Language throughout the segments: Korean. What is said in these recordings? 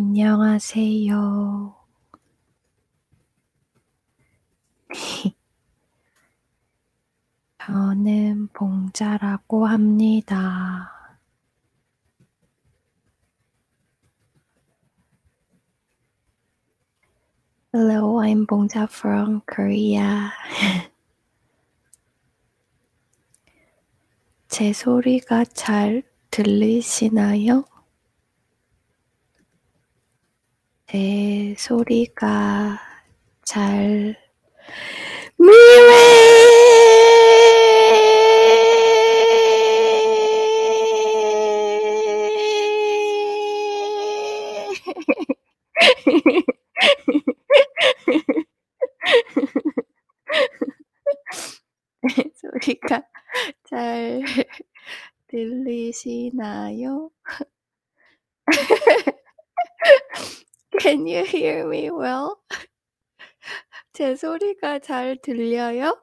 안녕하세요. 저는 봉자라고 합니다. Hello, I'm 봉자 from Korea. 제 소리가 잘 들리시나요? 제 소리가 잘 소리가 잘 들리시나요? Can you hear me well? 제 소리가 잘 들려요?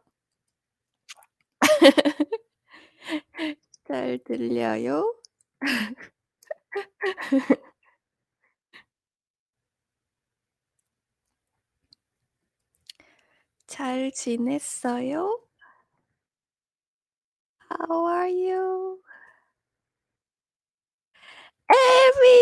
잘 들려요? 잘 지냈어요? How are you? Abby!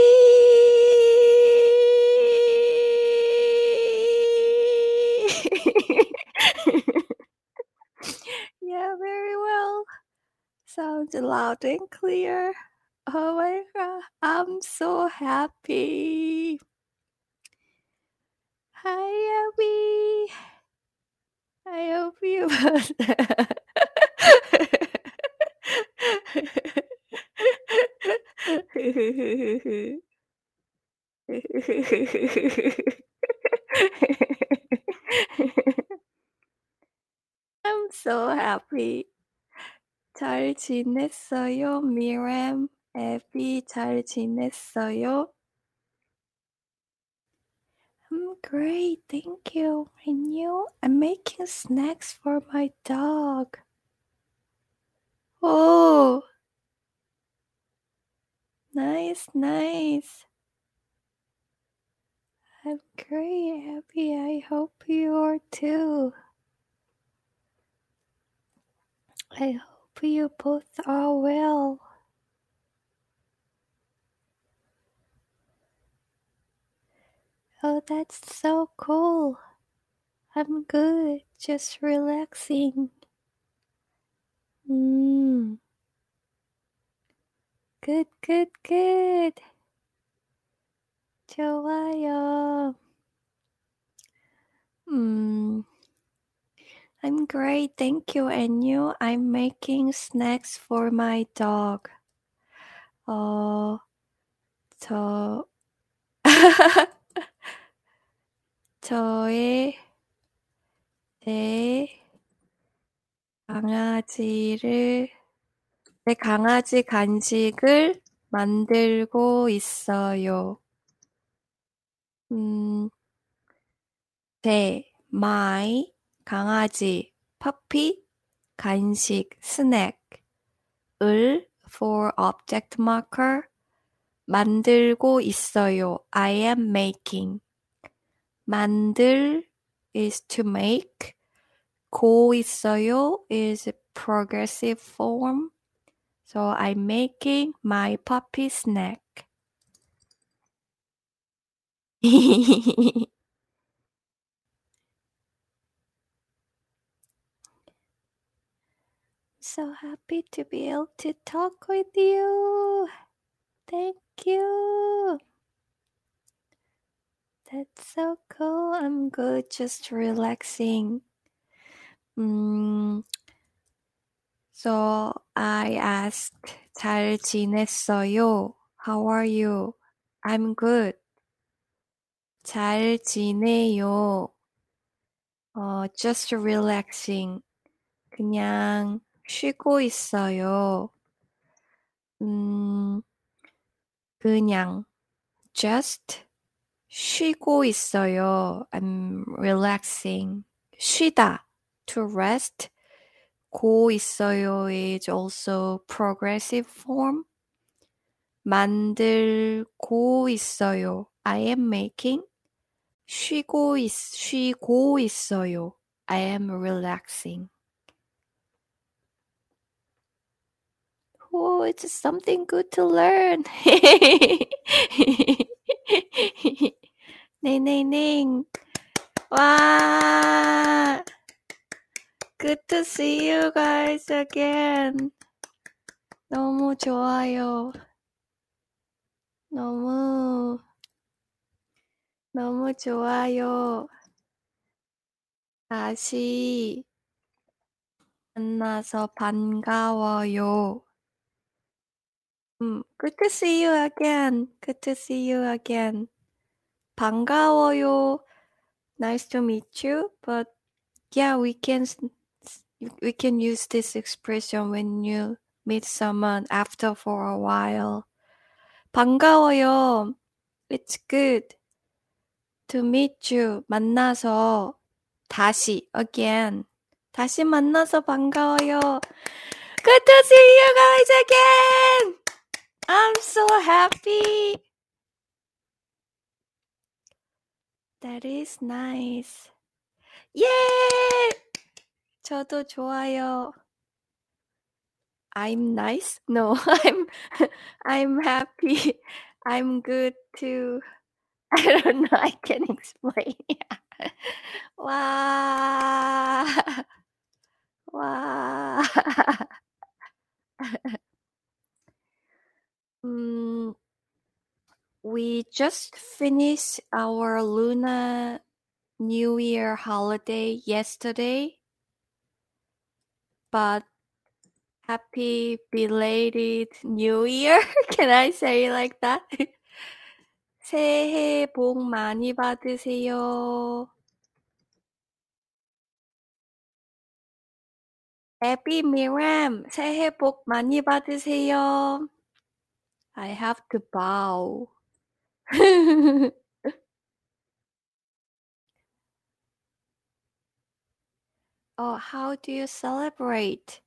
Yeah, very well. Sounds loud and clear. Oh my god, I'm so happy. Hi, Abby. I hope you I'm so happy. 잘 지냈어요, 미람? 애비 잘 지냈어요? I'm great, thank you. And you? I'm making snacks for my dog. Oh, nice, nice. I'm great, happy. I hope you are too. I hope you both are well. Oh, that's so cool. I'm good, just relaxing. Mm. Good, good, good. 좋아요. Mm. I'm great, thank you. And you? I'm making snacks for my dog. 어, 저, 저의 제 강아지를 제 강아지 간식을 만들고 있어요. 음, 제 my 강아지 puppy 간식 스낵 을 for object marker 만들고 있어요. I am making. 만들 is to make. 고 있어요 is progressive form. So I'm making my puppy snack. so happy to be able to talk with you. Thank you. That's so cool. I'm good, just relaxing. Mm, so I asked, 잘 지냈어요? How are you? I'm good. 잘 지내요. 어, just relaxing. 그냥 쉬고 있어요. 음, 그냥 just 쉬고 있어요. I'm relaxing. 쉬다 to rest. 고 있어요 is also progressive form. 만들고 있어요. I am making. 쉬고 있, 쉬고 있어요. I am relaxing. Oh, it's something good to learn. ning. Wow. Good to see you guys again. 너무 좋아요. 너무, 너무 좋아요. 다시 만나서 반가워요. 음, good to see you again. Good to see you again. 반가워요. Nice to meet you. But yeah, we can we can use this expression when you meet someone after for a while. 반가워요. It's good to meet you. 만나서 다시 again. 다시 만나서 반가워요. Good to see you guys again. I'm so happy. That is nice. Yeah! 저도 좋아요. I'm nice? No, I'm I'm happy. I'm good too. I don't know. I can explain. wow. Wow. mm, we just finished our Luna New Year holiday yesterday, but happy belated New Year. Can I say like that? 새해 복 많이 받으세요. Happy Miram, 새해 복 많이 받으세요. I have to bow. oh, how do you celebrate?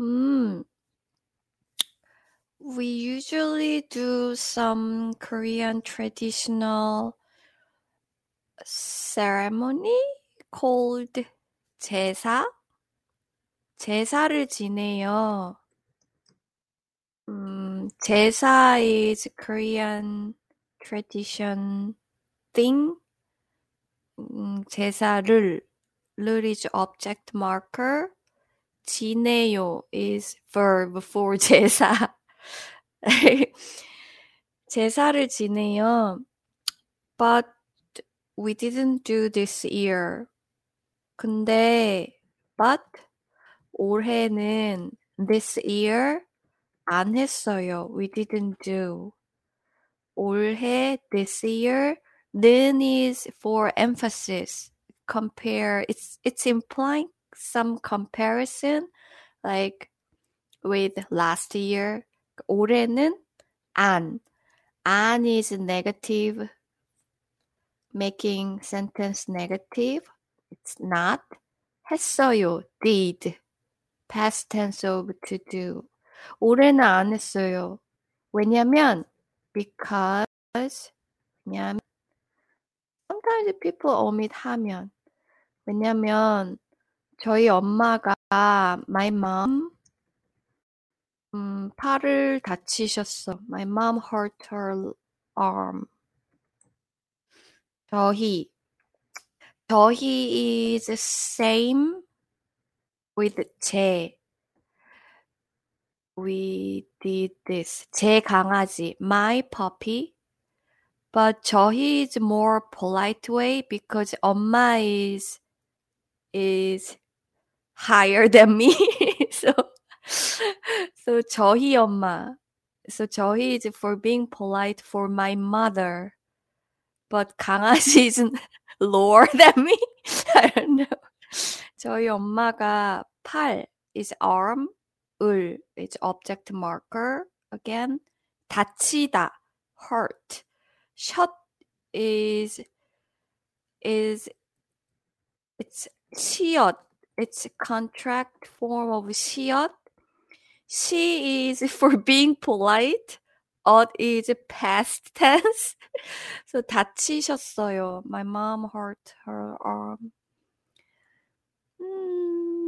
Mm. We usually do some Korean traditional ceremony called 제사. 제사를 지내요. 음, 제사 is Korean tradition thing. 음, 제사를 를 is object marker. 지내요 is verb for 제사. 제사를 지내요. But we didn't do this year. 근데 but 올해는 this year 안 했어요. We didn't do. 올해 this year 는 is for emphasis. Compare it's it's implying some comparison like with last year. 올해는 안. 안 is negative making sentence negative. It's not. 했어요. did. past tense of to do. 올해는 안 했어요. 왜냐면 because 왜냐면 sometimes people omit 하면 왜냐면 저희 엄마가 my mom 음, 팔을 다치셨어. My mom hurt her arm. 저희 저희 is same with 제 we did this. 제 강아지, my puppy. But 저희 is more polite way because 엄마 is is higher than me. so so 저희 엄마. So 저희 is for being polite for my mother. But 강아지 is lower than me. I don't know. 저희 엄마가 팔 is arm. 을 is object marker again. 다치다 hurt. shut is is it's 시옷. It's contract form of 시옷. She is for being polite. ought is past tense. so 다치셨어요. My mom hurt her arm. Hmm.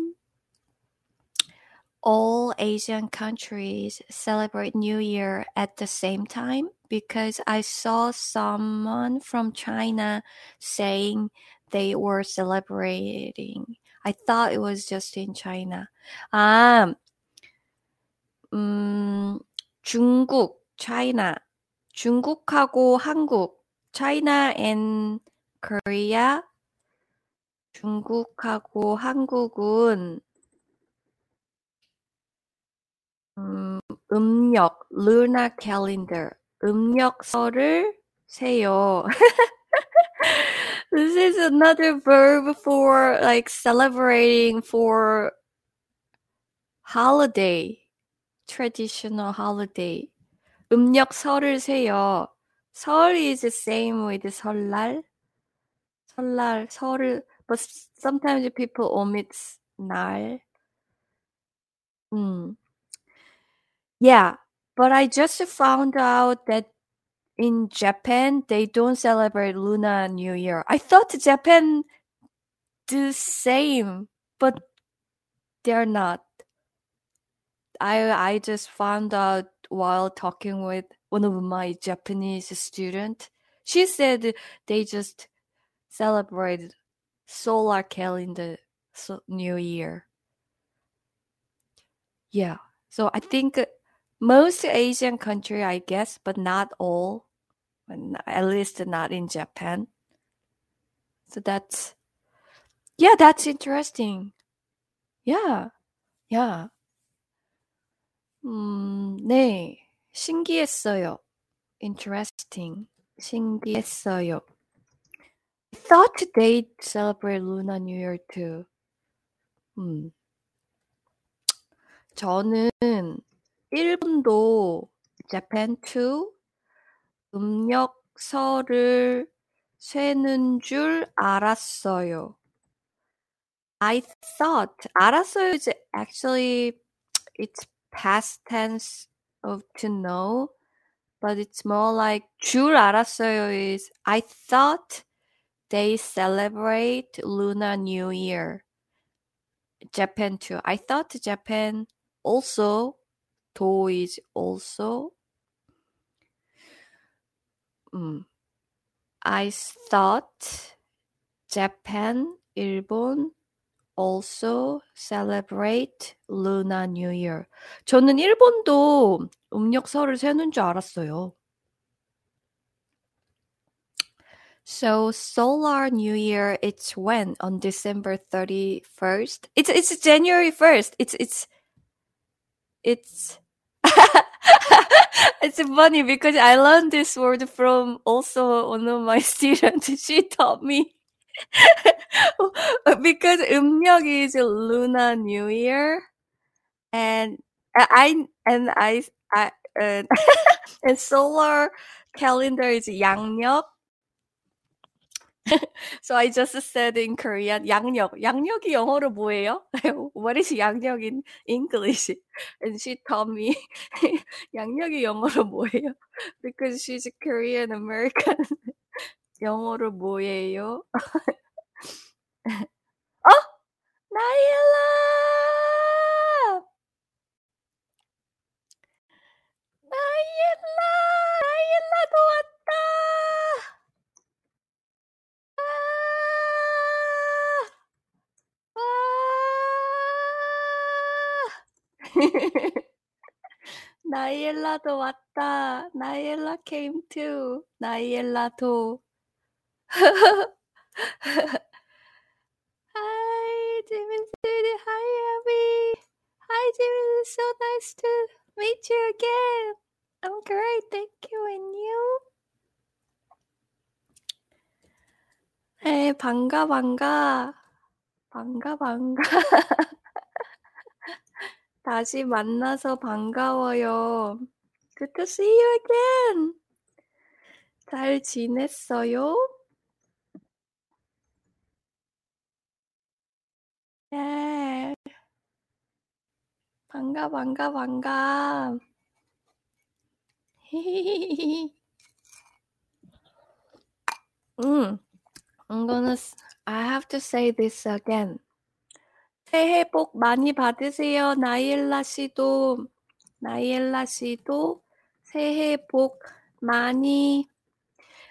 All Asian countries celebrate New Year at the same time because I saw someone from China saying they were celebrating. I thought it was just in China. 아, 음, 중국, China. 중국하고 한국, China and Korea. 중국하고 한국은 음, 음력, lunar calendar, 음력설을 세요. this is another verb for like celebrating for holiday, traditional holiday. 음력설을 세요. 설 is the same with 설날. 설날, 설을, but sometimes people omit 날. 음. Yeah, but I just found out that in Japan they don't celebrate Lunar New Year. I thought Japan do same, but they're not. I I just found out while talking with one of my Japanese student. She said they just celebrate solar calendar so New Year. Yeah. So I think most Asian country, I guess, but not all, at least not in Japan. So that's, yeah, that's interesting. Yeah, yeah. 음, 네, 신기했어요. Interesting. 신기했어요. I thought they celebrate Lunar New Year too. 음. 저는 일본도 Japan too 음력설을 세는 줄 알았어요. I thought 알았어요 is actually it's past tense of to know, but it's more like 줄 알았어요 is I thought they celebrate Lunar New Year. Japan too. I thought Japan also 도 is also 음, I thought Japan, 일본 also celebrate Lunar New Year. 저는 일본도 음력설을 세는 줄 알았어요. So solar new year it's when on December 31st. It's it's January 1st. It's it's it's it's funny because I learned this word from also one of my students. She taught me because 음력 is Lunar New Year, and I and I I uh, and solar calendar is 양력. so I just said in Korean 양력. 양력이 영어로 뭐예요? What is 양력 in English? And she told me 양력이 영어로 뭐예요? Because she's Korean American. 영어로 뭐예요? 어? 나일라! 나일라! 나일라도 왔다! 나이엘라도 왔다. 나이엘라 came too. 나이엘라도. Hi, Jimin City. Hi, Abby. Hi, Jimin. It's so nice to meet you again. I'm great. Thank you. And you? 네, 반가, 반가. 반가, 반가. 다시 만나서 반가워요. Good to see you again. 잘 지냈어요? 네. 반가, 반가, 반가. mm, I'm gonna. I have to say this again. 새해 복 많이 받으세요. 나이엘라 씨도 나이엘라 씨도 새해 복 많이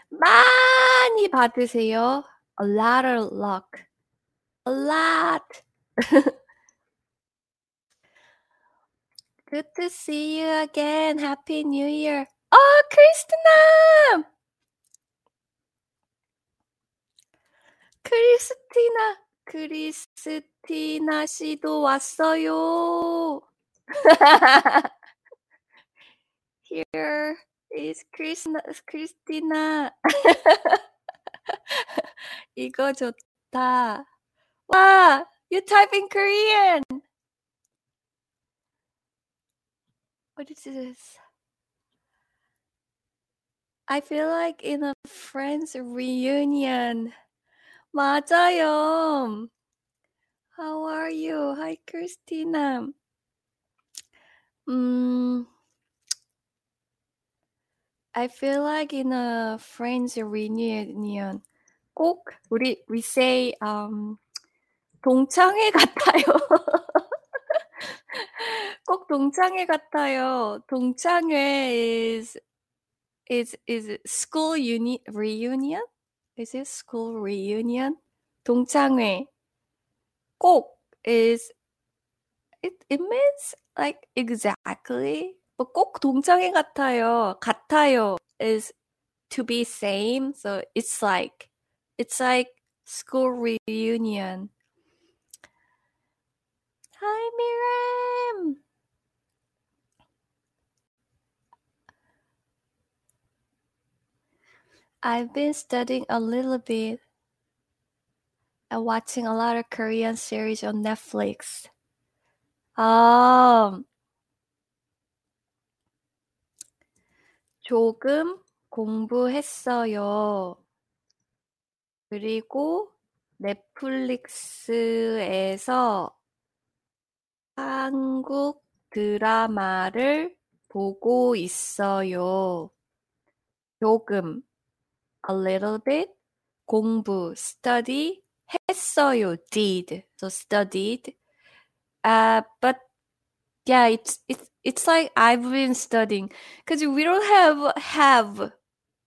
많이 받으세요. A lot of luck. A lot. Good to see you again. Happy New Year. 어, 크리스티나! 크리스티나, 크리스티나 씨도 왔어요. Here is Christina, 크리스티나. 이거 좋다. 와, you type in Korean. What is this? I feel like in a friends reunion. 맞아요. How are you? Hi, Christina. 음, I feel like in a friends reunion. 꼭 우리 we say um, 동창회 같아요. 꼭 동창회 같아요. 동창회 is is is school uni reunion? Is it school reunion? 동창회 꼭 is it it means like exactly but 꼭 동창회 같아요. 같아요 is to be same. So it's like it's like school reunion. Hi Miriam. I've been studying a little bit and watching a lot of Korean series on Netflix. 아, 조금 공부했어요. 그리고 넷플릭스에서 한국 드라마를 보고 있어요. 조금 a little bit 공부 study 했어요 did so studied uh but yeah it's it's it's like I've been studying because we don't have have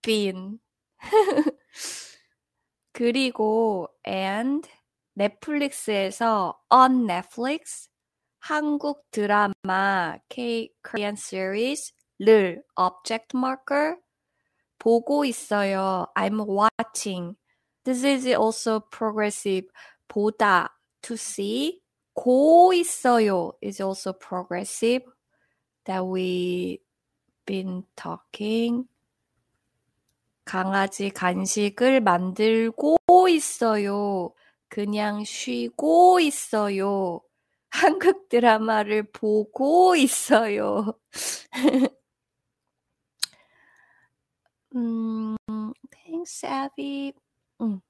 been 그리고 and 넷플릭스에서 on Netflix 한국 드라마 K Korean series를 object marker 보고 있어요. I'm watching. This is also progressive. 보다 to see. 고 있어요 is also progressive that we been talking. 강아지 간식을 만들고 있어요. 그냥 쉬고 있어요. 한국 드라마를 보고 있어요. 음, thanks, Abby. 음.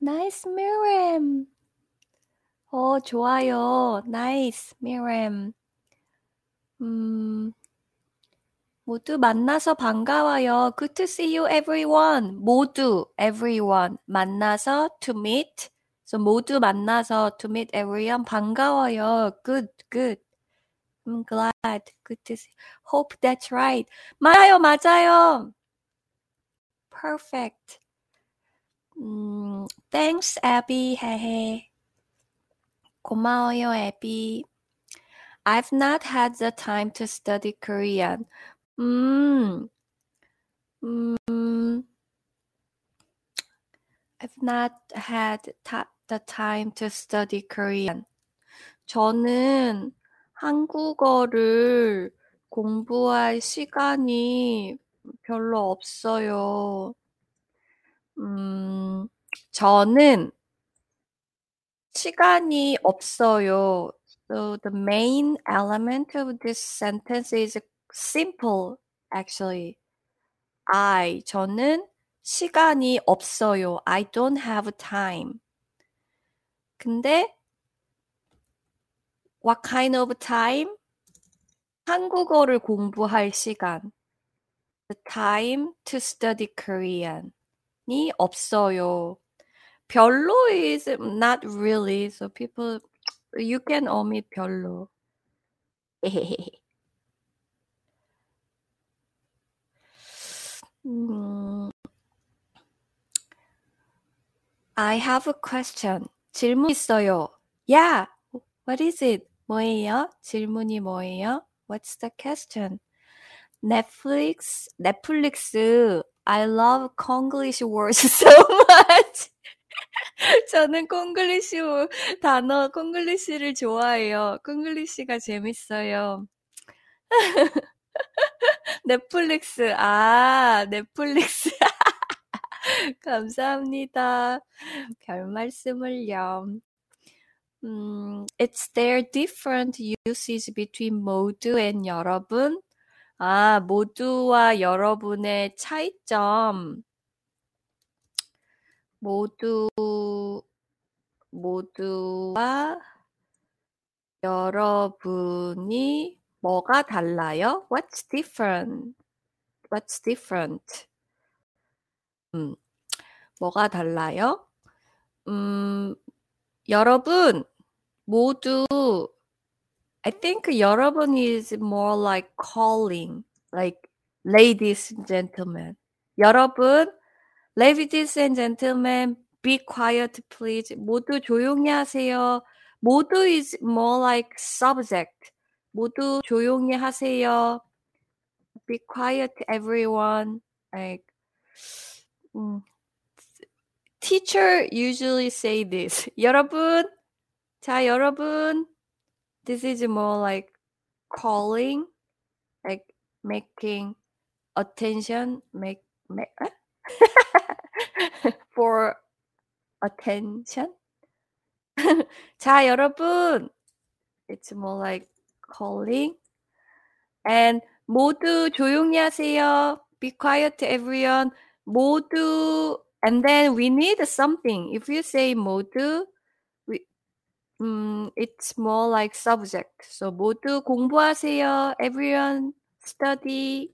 Nice, Miriam. 어, 좋아요. Nice, Miriam. 음, 모두 만나서 반가워요. Good to see you, everyone. 모두, everyone. 만나서 to meet. So 모두 만나서 to meet everyone. 반가워요. Good, good. I'm glad. Good to see. Hope that's right. 맞아요, 맞아요. Perfect. 음, thanks, Abby. 헤헤. 고마워요, Abby. I've not had the time to study Korean. 음, 음, I've not had ta- the time to study Korean. 저는 한국어를 공부할 시간이 별로 없어요. 음, 저는 시간이 없어요. So the main element of this sentence is simple, actually. I, 저는 시간이 없어요. I don't have time. 근데 what kind of time? 한국어를 공부할 시간. The time to study Korean이 없어요. 별로 is not really. So people, you can omit 별로. 음, I have a question. 질문 있어요. Yeah. What is it? 뭐예요? 질문이 뭐예요? What's the question? Netflix, Netflix. I love Konglish words so much. 저는 콩글리시 단어 콩글리시를 좋아해요. 콩글리시가 재밌어요. 넷플릭스. 아, 넷플릭스. 감사합니다. 별 말씀을요. 음, it's their different usage between 모두 and 여러분. 아, 모두와 여러분의 차이점. 모두, 모두와 여러분이 뭐가 달라요? What's different? What's different? 음, 뭐가 달라요? 음, 여러분 모두 I think 여러분 is more like calling, like ladies and gentlemen. 여러분, ladies and gentlemen, be quiet please. 모두 조용히 하세요. 모두 is more like subject. 모두 조용히 하세요. Be quiet everyone. Like 음, teacher usually say this. 여러분, 자 여러분, this is more like calling, like making attention, make, make for attention. 자 여러분, it's more like calling, and 모두 조용히 하세요. Be quiet, everyone. 모두 and then we need something. If you say 모두, we, um, it's more like subject. So 모두 공부하세요. Everyone study.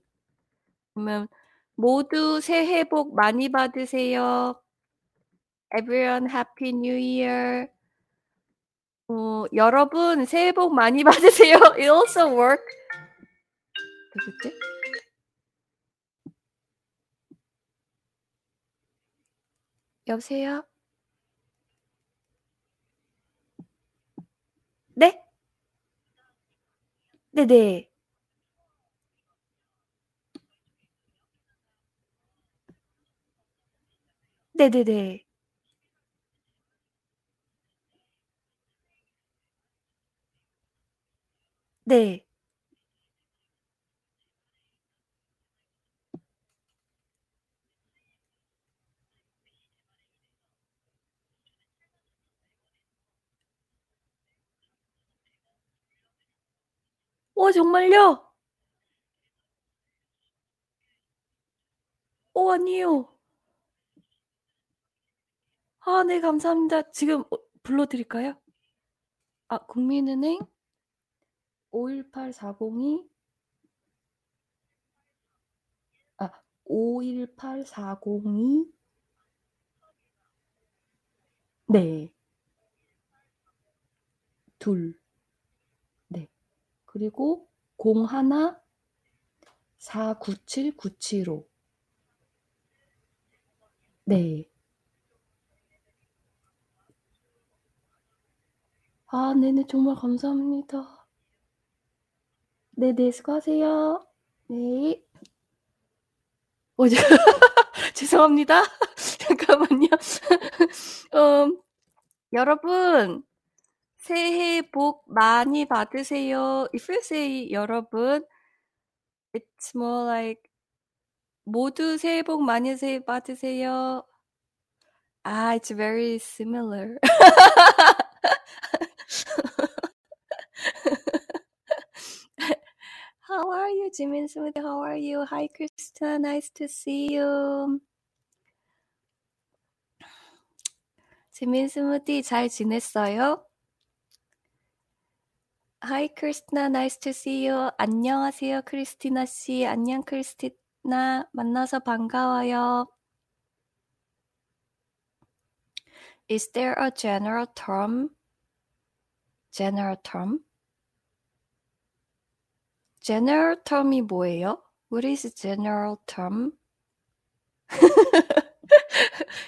그러면 모두 새해 복 많이 받으세요. Everyone happy new year. 어, 여러분 새해 복 많이 받으세요. It also work. 누구지? 여보세요? 네? 네네. 네네네. 네. 오, 정말요? 오, 아니요. 아, 네, 감사합니다. 지금 어, 불러드릴까요? 아, 국민은행 518-402 아, 518-402 네. 둘. 네. 그리고 01 497-975 네. 아, 네네. 정말 감사합니다. 네네. 수고하세요. 네. 어, 죄송합니다. 잠깐만요. 음, 여러분, 새해 복 많이 받으세요. If you say 여러분, it's more like 모두 새해 복 많이 받으세요. Ah, it's very similar. How are you, Jimin Smoothie? How are you? Hi, Krista. Nice to see you. 지민 스무디 잘 지냈어요? Hi, Christina. Nice to see you. 안녕하세요, 크리스티나 씨. 안녕, 크리스티나. 만나서 반가워요. Is there a general term? General term? General term이 뭐예요? What is general term?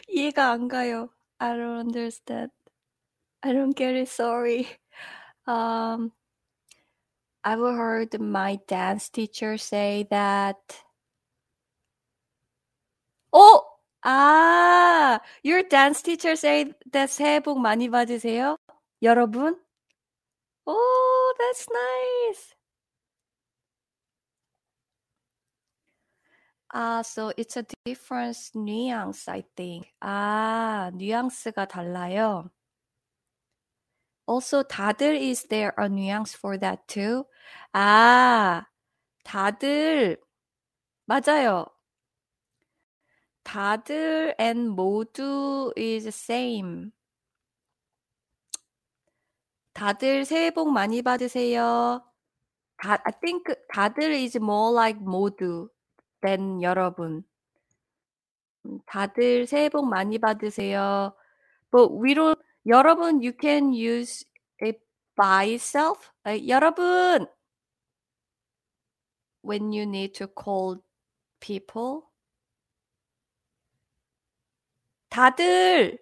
이해가 안 가요. I don't understand. I don't get it. Sorry. Um, I've heard my dance teacher say that. 어! 아, your dance teacher say that 새해 복 많이 받으세요? 여러분? Oh, that's nice. 아, so it's a different nuance, I think. 아, 뉘앙스가 달라요. Also, 다들 is there a nuance for that too? 아, 다들 맞아요. 다들 and 모두 is same. 다들 새해 복 많이 받으세요. 다, I think 다들 is more like 모두 than 여러분. 다들 새해 복 많이 받으세요. But we don't 여러분, you can use by itself. Like, 여러분, when you need to call people. 다들.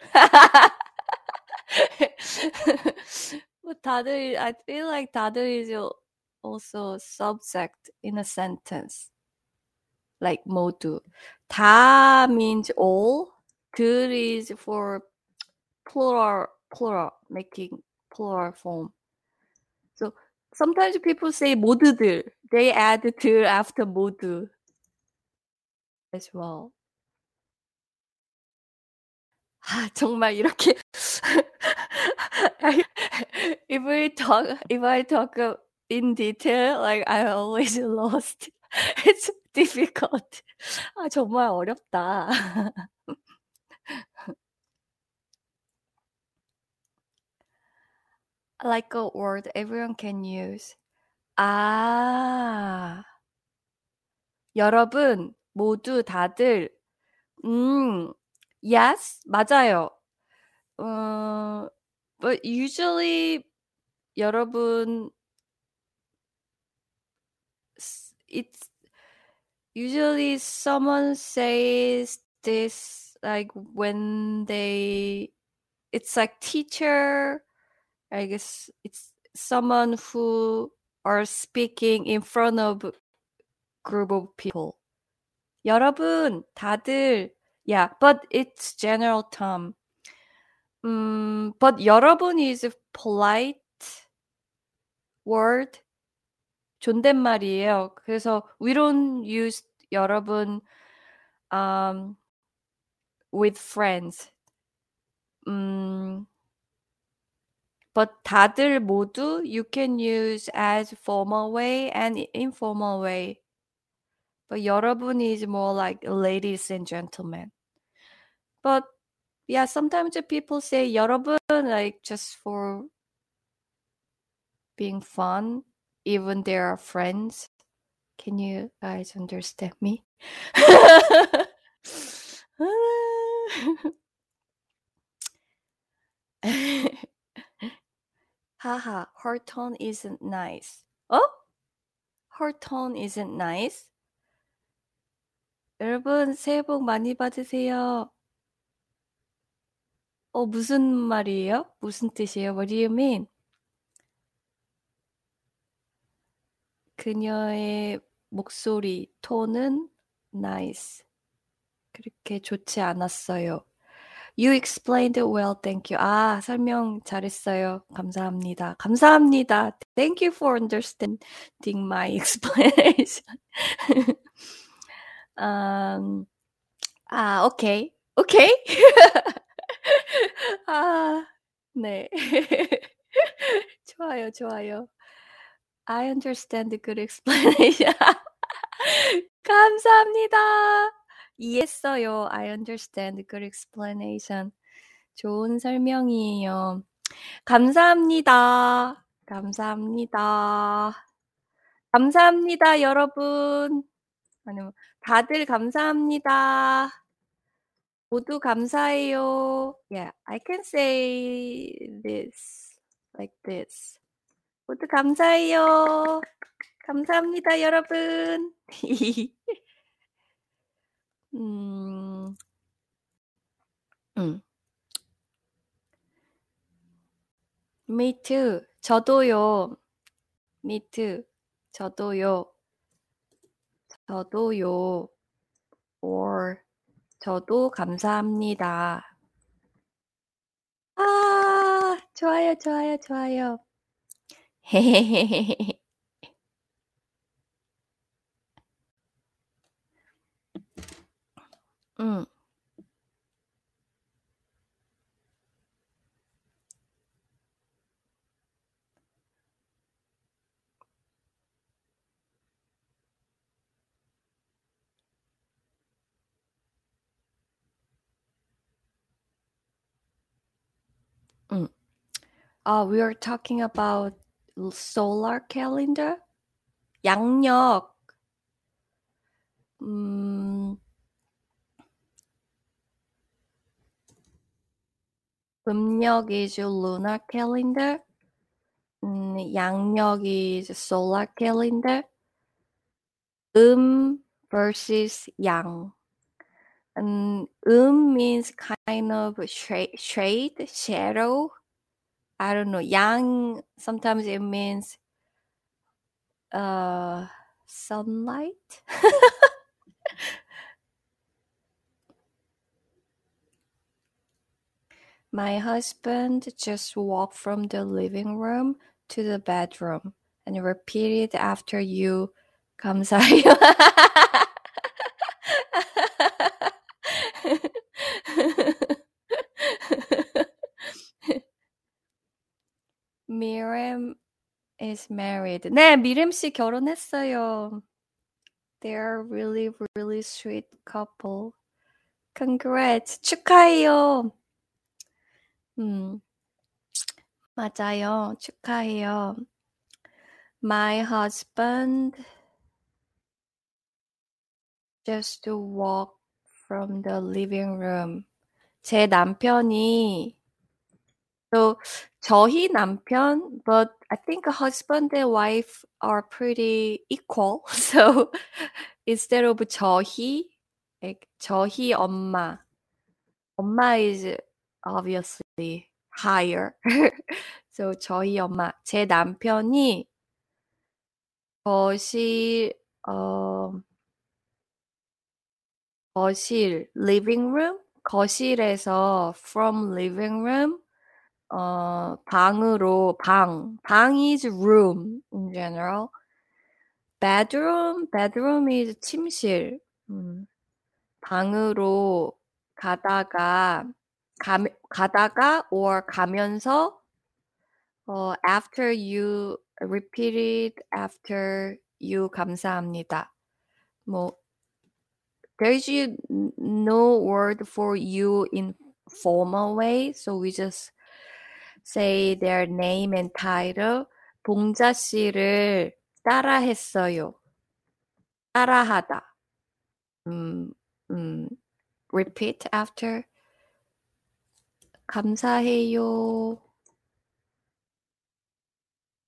다들, I feel like 다들 is also subject in a sentence. Like 모두. 다 means all. 들 is for plural plural making plural form. So sometimes people say 모두들. They add 들 after 모두 as well. 아, 정말 이렇게 if we talk if I talk in detail like I always lost. It's difficult. 아, 정말 어렵다. like a word everyone can use. 아. 여러분, 모두 다들, 음, yes, 맞아요. 어, but usually, 여러분, it's usually someone says this like when they, it's like teacher, I guess it's someone who are speaking in front of group of people. 여러분, 다들, yeah, but it's general term. Um, but 여러분 is polite word. 존댓말이에요. 그래서 we don't use 여러분 um, with friends. 음, but 다들 모두 you can use as formal way and informal way. But 여러분 is more like ladies and gentlemen. But yeah, sometimes people say 여러분 like just for being fun, even they are friends. Can you guys understand me? Haha, her tone isn't nice. 어? Her tone isn't nice? 여러분, 새해 복 많이 받으세요. 어, 무슨 말이에요? 무슨 뜻이에요? What do you mean? 그녀의 목소리, 톤은 nice. 그렇게 좋지 않았어요. You explained it well. Thank you. 아, 설명 잘했어요. 감사합니다. 감사합니다. Thank you for understanding my explanation. um, 아, 오케이. 오케이. 아, 네. 좋아요, 좋아요. I understand the good explanation. 감사합니다. 이해했어요. I understand. Good explanation. 좋은 설명이에요. 감사합니다. 감사합니다. 감사합니다, 여러분. 아니면 다들 감사합니다. 모두 감사해요. Yeah, I can say this like this. 모두 감사해요. 감사합니다, 여러분. 음, 음. Me too. 저도요. Me too. 저도요. 저도요. or 저도 감사합니다. 아, 좋아요, 좋아요, 좋아요. 음. 음. Uh, we are talking about solar calendar. 양력. 음, 음력 is lunar calendar. 음, 양력 is solar calendar. 음 versus 양. Um, um means kind of shade, shade, shadow. I don't know. Yang sometimes it means uh sunlight. My husband just walked from the living room to the bedroom and repeated after you 감사해요. Miriam is married. 네, 미림 씨 결혼했어요. They are really, really sweet couple. Congrats. 축하해요. 음, 맞아요. 축하해요. My husband just walk from the living room. 제 남편이 so 저희 남편, but I think husband and wife are pretty equal. So instead of 저희, like 저희 엄마, 엄마 is obviously higher. so 저희 엄마, 제 남편이 거실, 어, 거실, living room? 거실에서 from living room 어, 방으로 방. 방 is room in general. bedroom, bedroom is 침실. 음, 방으로 가다가 가, 가다가 or 가면서 어, after you repeated after you 감사합니다. 뭐 there's no word for you in formal way, so we just say their name and title. 봉자 씨를 따라했어요. 따라하다. 음, 음, repeat after. 감사해요.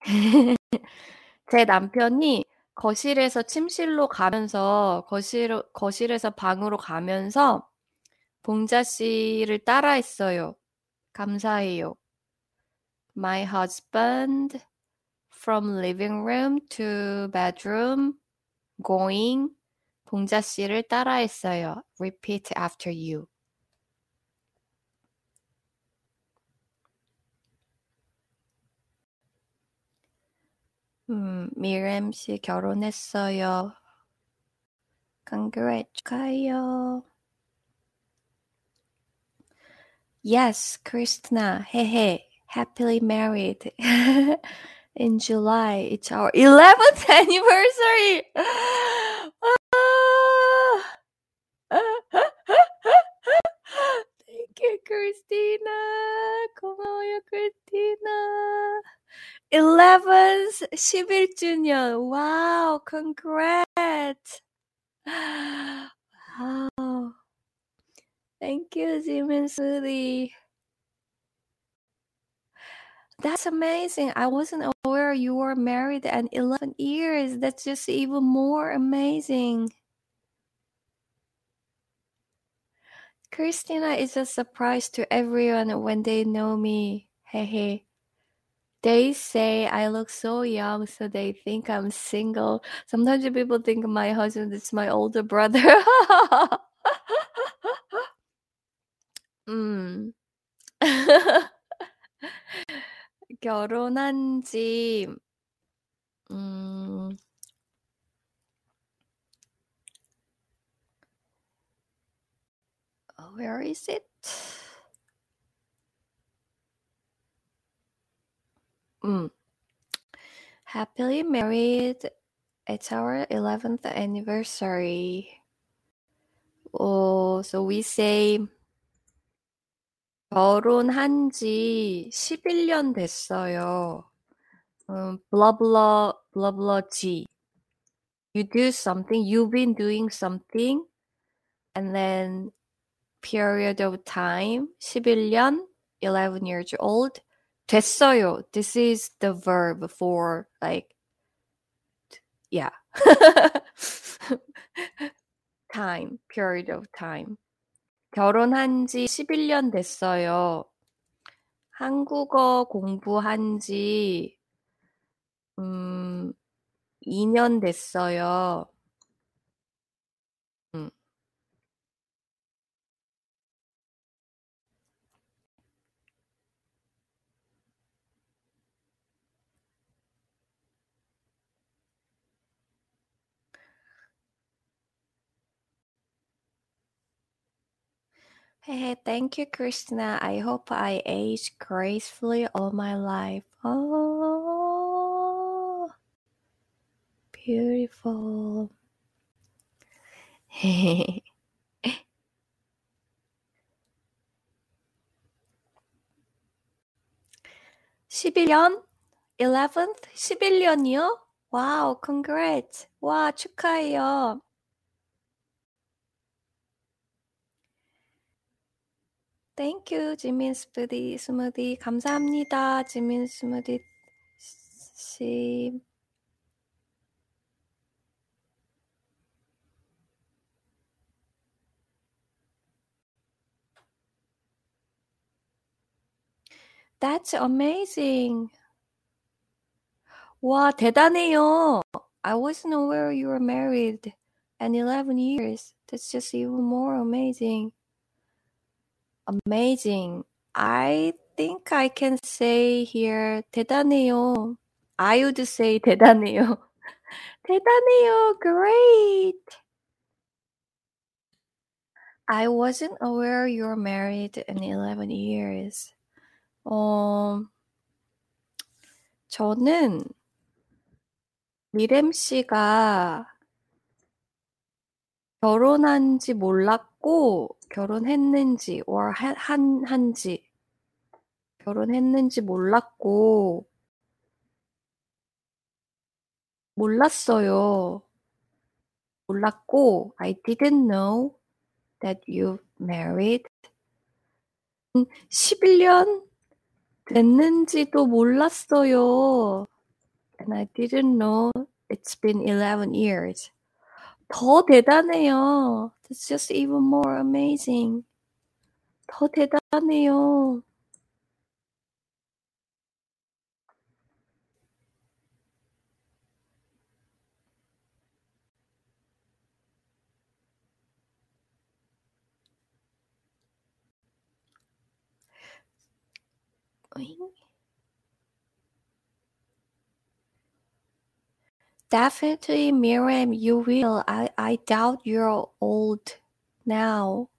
제 남편이 거실에서 침실로 가면서 거실 거실에서 방으로 가면서 봉자 씨를 따라했어요. 감사해요. My husband from living room to bedroom going 봉자 씨를 따라했어요. Repeat after you. 음, 미렘 씨 결혼했어요. Congrats 축하해요. Yes, Christina. 헤헤. Happily married. In July. It's our 11th anniversary. Thank you, Christina. 고마워요, Christina. 11 11th 11주년. Wow, congrats. Wow. Thank you, Jim and Sudi. That's amazing. I wasn't aware you were married and 11 years. That's just even more amazing. Christina is a surprise to everyone when they know me. Hey, hey. They say I look so young, so they think I'm single. Sometimes people think my husband is my older brother. 음. 결혼한 지, 음, where is it? Mm. Happily married. It's our 11th anniversary. Oh, so we say 결혼한 지 11년 됐어요. 음, blah blah blah blah G. You do something, you've been doing something, and then period of time, 11년, 11 years old. 됐어요. This is the verb for like, yeah. time, period of time. 결혼한 지 11년 됐어요. 한국어 공부한 지, 음, 2년 됐어요. Hey, thank you, Christina. I hope I age gracefully all my life. Oh, beautiful. 11년? 11th? 11년이요? 와우, congrats. 와, 축하해요. Thank you, 지민 스무디, 스무디. 감사합니다, 지민 스무디 씨. That's amazing. 와, 대단해요. I wasn't aware you were married and 11 years. That's just even more amazing. Amazing. I think I can say here 대단해요. I would say 대단해요. 대단해요. Great. I wasn't aware you were married in 11 years. 어, 저는 미렘 씨가 결혼한지 몰랐고 결혼했는지 or 한 한지 결혼했는지 몰랐고 몰랐어요. 몰랐고 I didn't know that you married. 11년 됐는지도 몰랐어요. And I didn't know it's been 11 years. 더 대단해요. That's just even more amazing. 더 대단해요. Definitely, Miriam, you will. I, I doubt you're old now.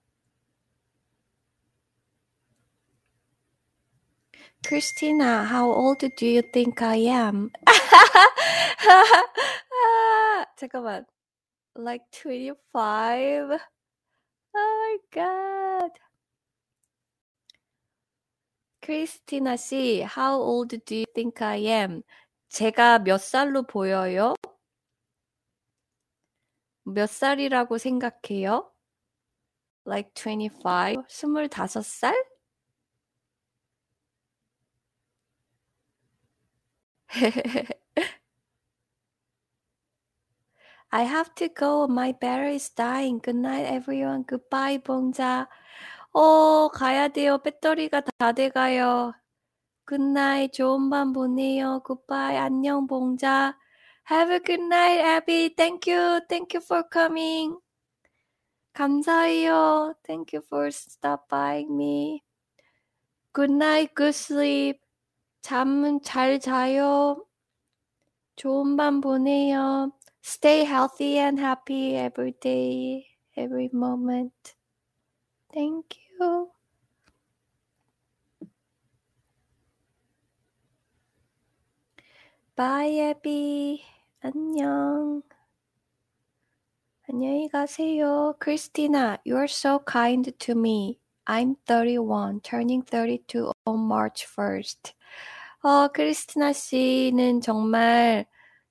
Christina, how old do you think I am? 잠깐만. Like 25? Oh my god. Christina C, how old do you think I am? 제가 몇 살로 보여요? 몇 살이라고 생각해요? Like 25? 25살? I have to go. My battery is dying. Good night, everyone. Goodbye, 봉자. 어, 가야 돼요. 배터리가 다 돼가요. Night. 좋은 밤 보내요. Goodbye. 안녕, 봉자. Have a good night, Abby. Thank you. Thank you for coming. 감사해요. Thank you for stop by me. Good night. Good sleep. 잠은 잘 자요. 좋은 밤 보내요. Stay healthy and happy every day, every moment. Thank you. Bye, Abby. 안녕. 안녕히 가세요. Christina, you're so kind to me. I'm 31, turning 32 on March 1st. 어, 크리스티나 씨는 정말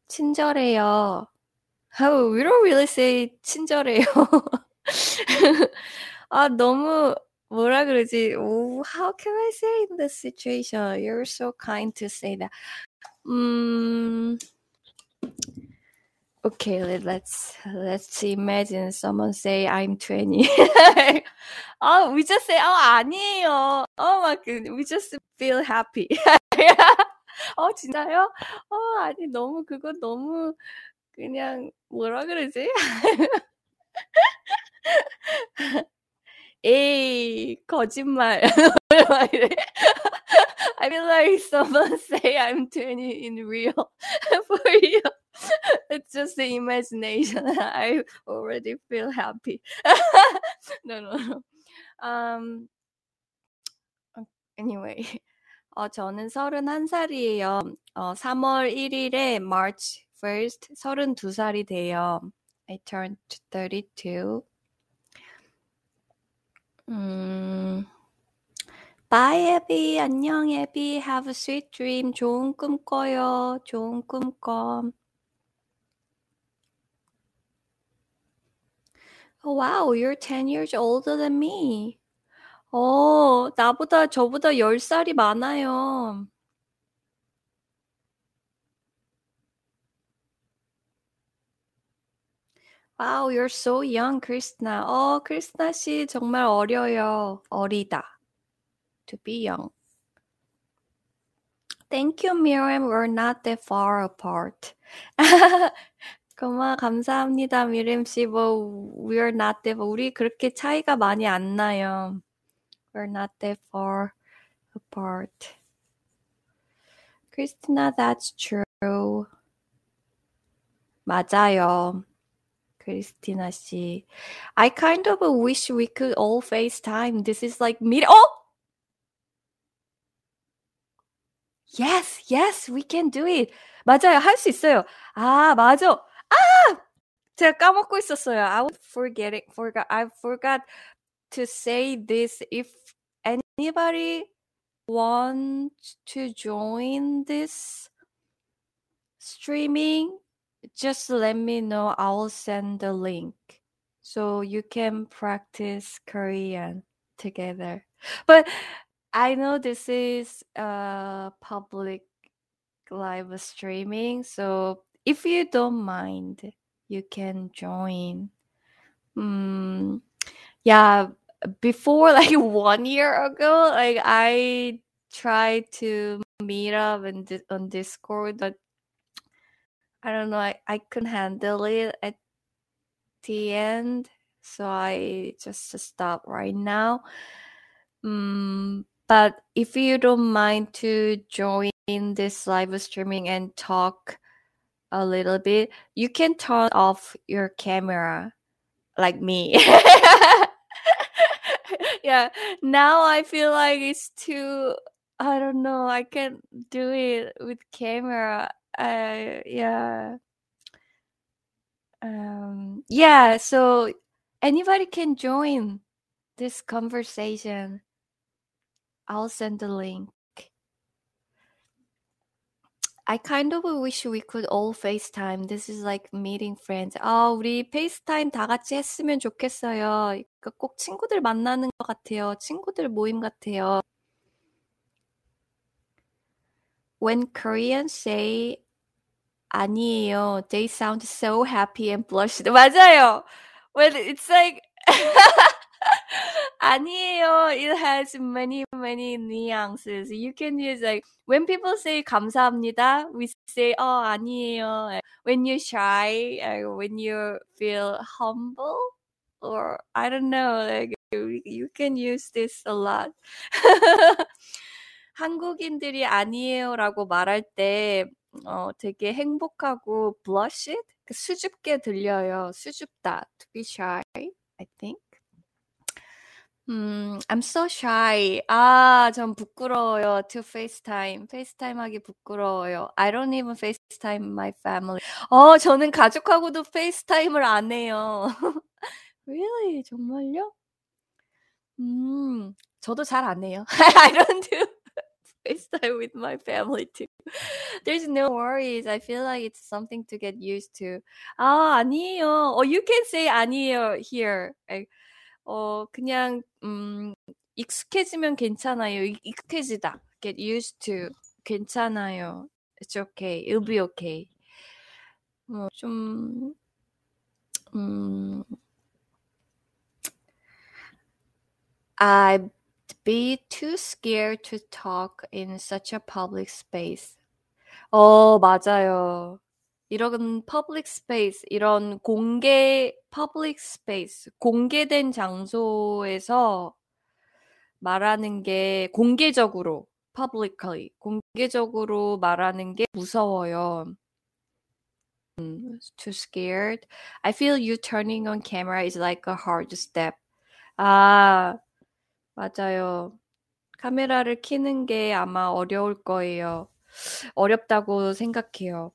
친절해요. Oh, we don't really say 친절해요. 아, 너무 뭐라 그러지? Oh, how can I say in this situation? You're so kind to say that. 음, okay, let's let's imagine someone say I'm 20. oh, we just say oh 아니에요. Oh my god, we just feel happy. 어 진짜요? 어 아니 너무 그거 너무 그냥 뭐라 그러지? 에이 거짓말 I feel like someone say I'm 20 in real for you. It's just the imagination. I already feel happy. no, no, no. Um. Anyway, 어, 저는 31살이에요. 어, 3월 1일에 March 1st 32살이 돼요. I turned 32. 음, Bye, Abby. 안녕, Abby. Have a sweet dream. 좋은 꿈 꿔요. 좋은 꿈 꿔. Oh, wow, you're 10 years older than me. 어, 나보다, 저보다 10살이 많아요. Wow, you're so young, 크리스나. 어, 크리스나 씨 정말 어려요. 어리다. To be young. Thank you, Miriam. We're not that far apart. 고마, 감사합니다, 미림 씨. 뭐, we're not that, 우리 그렇게 차이가 많이 안 나요. We're not that far apart. Christina, that's true. 맞아요. 크리스티나 씨. I kind of wish we could all FaceTime. This is like meet. Oh! Yes, yes, we can do it. 맞아요. 할 수 있어요. 아, 맞아. 아! 제가 까먹고 있었어요. I was forgetting, forgot, I forgot to say this. If anybody wants to join this streaming, just let me know. I'll send the link so you can practice Korean together. But I know this is a public live streaming, so if you don't mind, you can join. Mm, yeah, before like one year ago, like I tried to meet up in, on Discord, but I don't know, I, I couldn't handle it at the end. So I just stop right now. Mm, but if you don't mind to join this live streaming and talk a little bit, you can turn off your camera like me. yeah, now I feel like it's too I don't know, I can't do it with camera. Uh, yeah. Um, yeah, so anybody can join this conversation. I'll send the link. I kind of wish we could all FaceTime. This is like meeting friends. 아, 우리 페이스타임 다 같이 했으면 좋겠어요. 그러니까 꼭 친구들 만나는 것 같아요. 친구들 모임 같아요. When Koreans say 아니에요, they sound so happy and blushed. 맞아요. When it's like 아니에요. It has many many nuances. You can use like when people say 감사합니다, we say 어 아니에요. When you're shy, when you feel humble, or I don't know, like you can use this a lot. 한국인들이 아니에요라고 말할 때 어, 되게 행복하고 blush it 수줍게 들려요. 수줍다. To be shy, I think. 음, I'm so shy. 아, 전 부끄러워요. To FaceTime. FaceTime 하기 부끄러워요. I don't even FaceTime my family. 어, 저는 가족하고도 FaceTime을 안 해요. really? 정말요? 음, 저도 잘 안 해요. I don't do FaceTime with my family too. There's no worries. I feel like it's something to get used to. 아, 아니에요. Oh, you can say 아니에요 here. 어, 그냥, 음, 익숙해지면 괜찮아요. 익숙해지다. Get used to. 괜찮아요. It's okay. It'll be okay. 뭐, 좀, 음, I'd be too scared to talk in such a public space. 어, 맞아요. 이런 public space, 이런 공개 public space, 공개된 장소에서 말하는 게 공개적으로 publicly, 공개적으로 말하는 게 무서워요. too scared. I feel you turning on camera is like a hard step. 아, 맞아요. 카메라를 켜는 게 아마 어려울 거예요. 어렵다고 생각해요.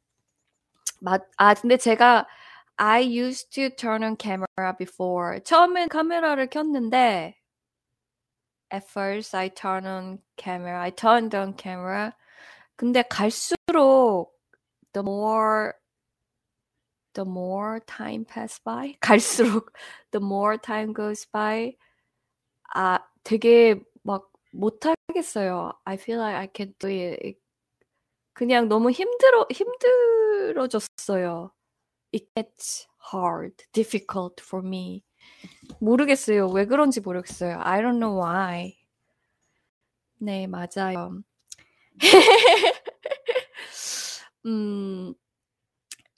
맞, 아, 근데 제가 I used to turn on camera before. 처음엔 카메라를 켰는데 at first I turn on camera. I turned on camera. 근데 갈수록 the more the more time pass by 갈수록 the more time goes by 아 되게 막 못하겠어요. I feel like I can't do it. 그냥 너무 힘들어 힘들어졌어요. It gets hard, difficult for me. 모르겠어요. 왜 그런지 모르겠어요. I don't know why. 네, 맞아요. 음,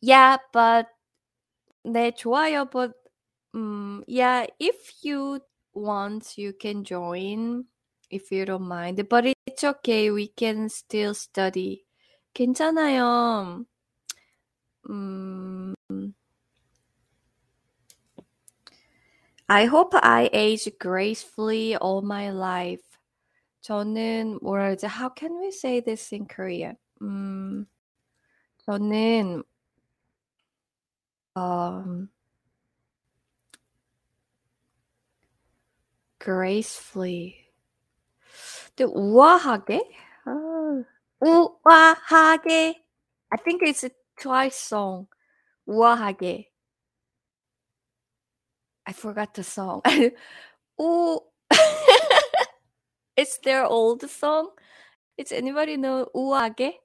yeah, but 네, 좋아요. But um, yeah, if you want, you can join if you don't mind. But it's okay. We can still study. 괜찮아요. 음, I hope I age gracefully all my life. 저는 뭐라 그러지? How can we say this in Korean? 음, 저는 um, gracefully. 근데 우아하게? 아, 우아하게. I think it's a Twice song. 우아하게. I forgot the song. 우 It's their old song. It's anybody know 우아하게?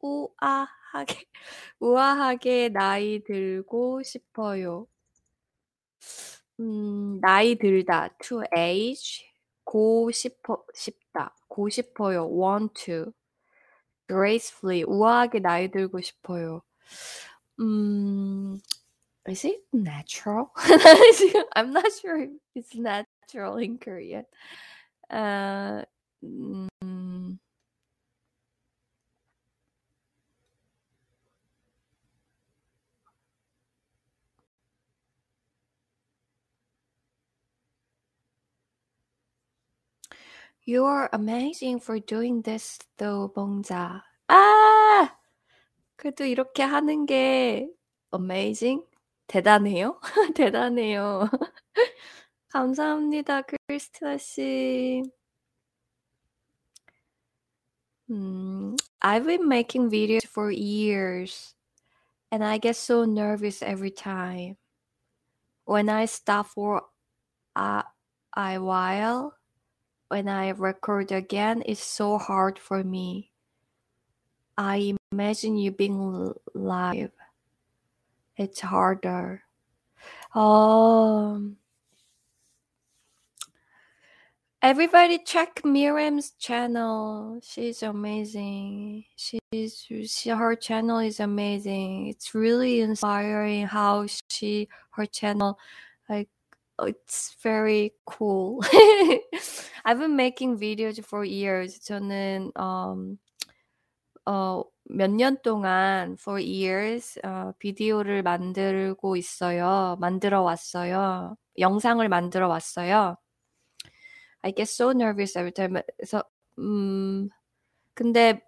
우아하게. 우아하게 나이 들고 싶어요. 음, 나이 들다. To age. 고 싶어, 싶다. 고 싶어요. Want to. gracefully 우아하게 나이 들고 싶어요. 음, is it natural? I'm not sure if it's natural in Korean. Uh, mm, You are amazing for doing this, though, 봉자. 아! 그래도 이렇게 하는 게 amazing? 대단해요? 대단해요. 감사합니다, 크리스티나 씨. Mm, I've been making videos for years and I get so nervous every time. When I stop for a, a while, when I record again, it's so hard for me. I imagine you being live. It's harder. Um, everybody check Miriam's channel. She's amazing. She's she, her channel is amazing. It's really inspiring how she her channel like it's very cool. I've been making videos for years. 저는 um 어몇년 동안 for years 어 비디오를 만들고 있어요. 만들어 왔어요. 영상을 만들어 왔어요. I get so nervous every time. 그래서 음 근데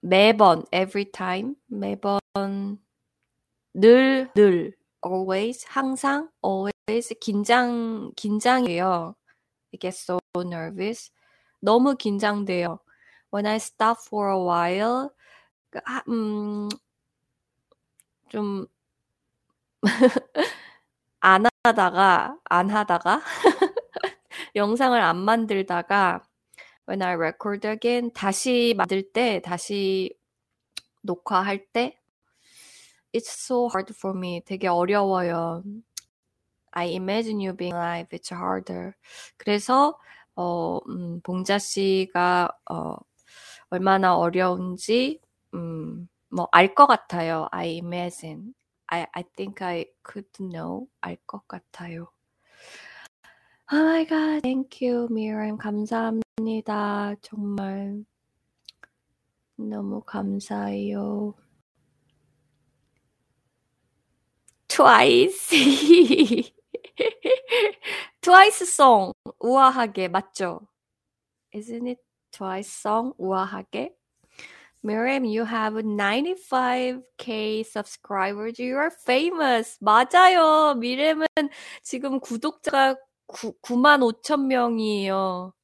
매번 every time 매번 늘 늘 always 항상 always 긴장 긴장해요. I get so nervous. 너무 긴장돼요. When I stop for a while 음, 좀, 안 하다가, 안 하다가, 영상을 안 만들다가, when I record again, 다시 만들 때, 다시 녹화할 때, it's so hard for me. 되게 어려워요. I imagine you being live, it's harder. 그래서, 어, 음, 봉자 씨가, 어, 얼마나 어려운지, 음, 뭐알 것 같아요. I imagine. I, I think I could know. 알 것 같아요. Oh my god, thank you, Miriam. 감사합니다. 정말 너무 감사해요. 트와이스. 트와이스 송 우아하게 맞죠? Isn't it Twice song 우아하게? Miriam, you have 95k subscribers. You are famous. 맞아요. 미렘은 지금 구독자가 9, 9만 5천 명이에요.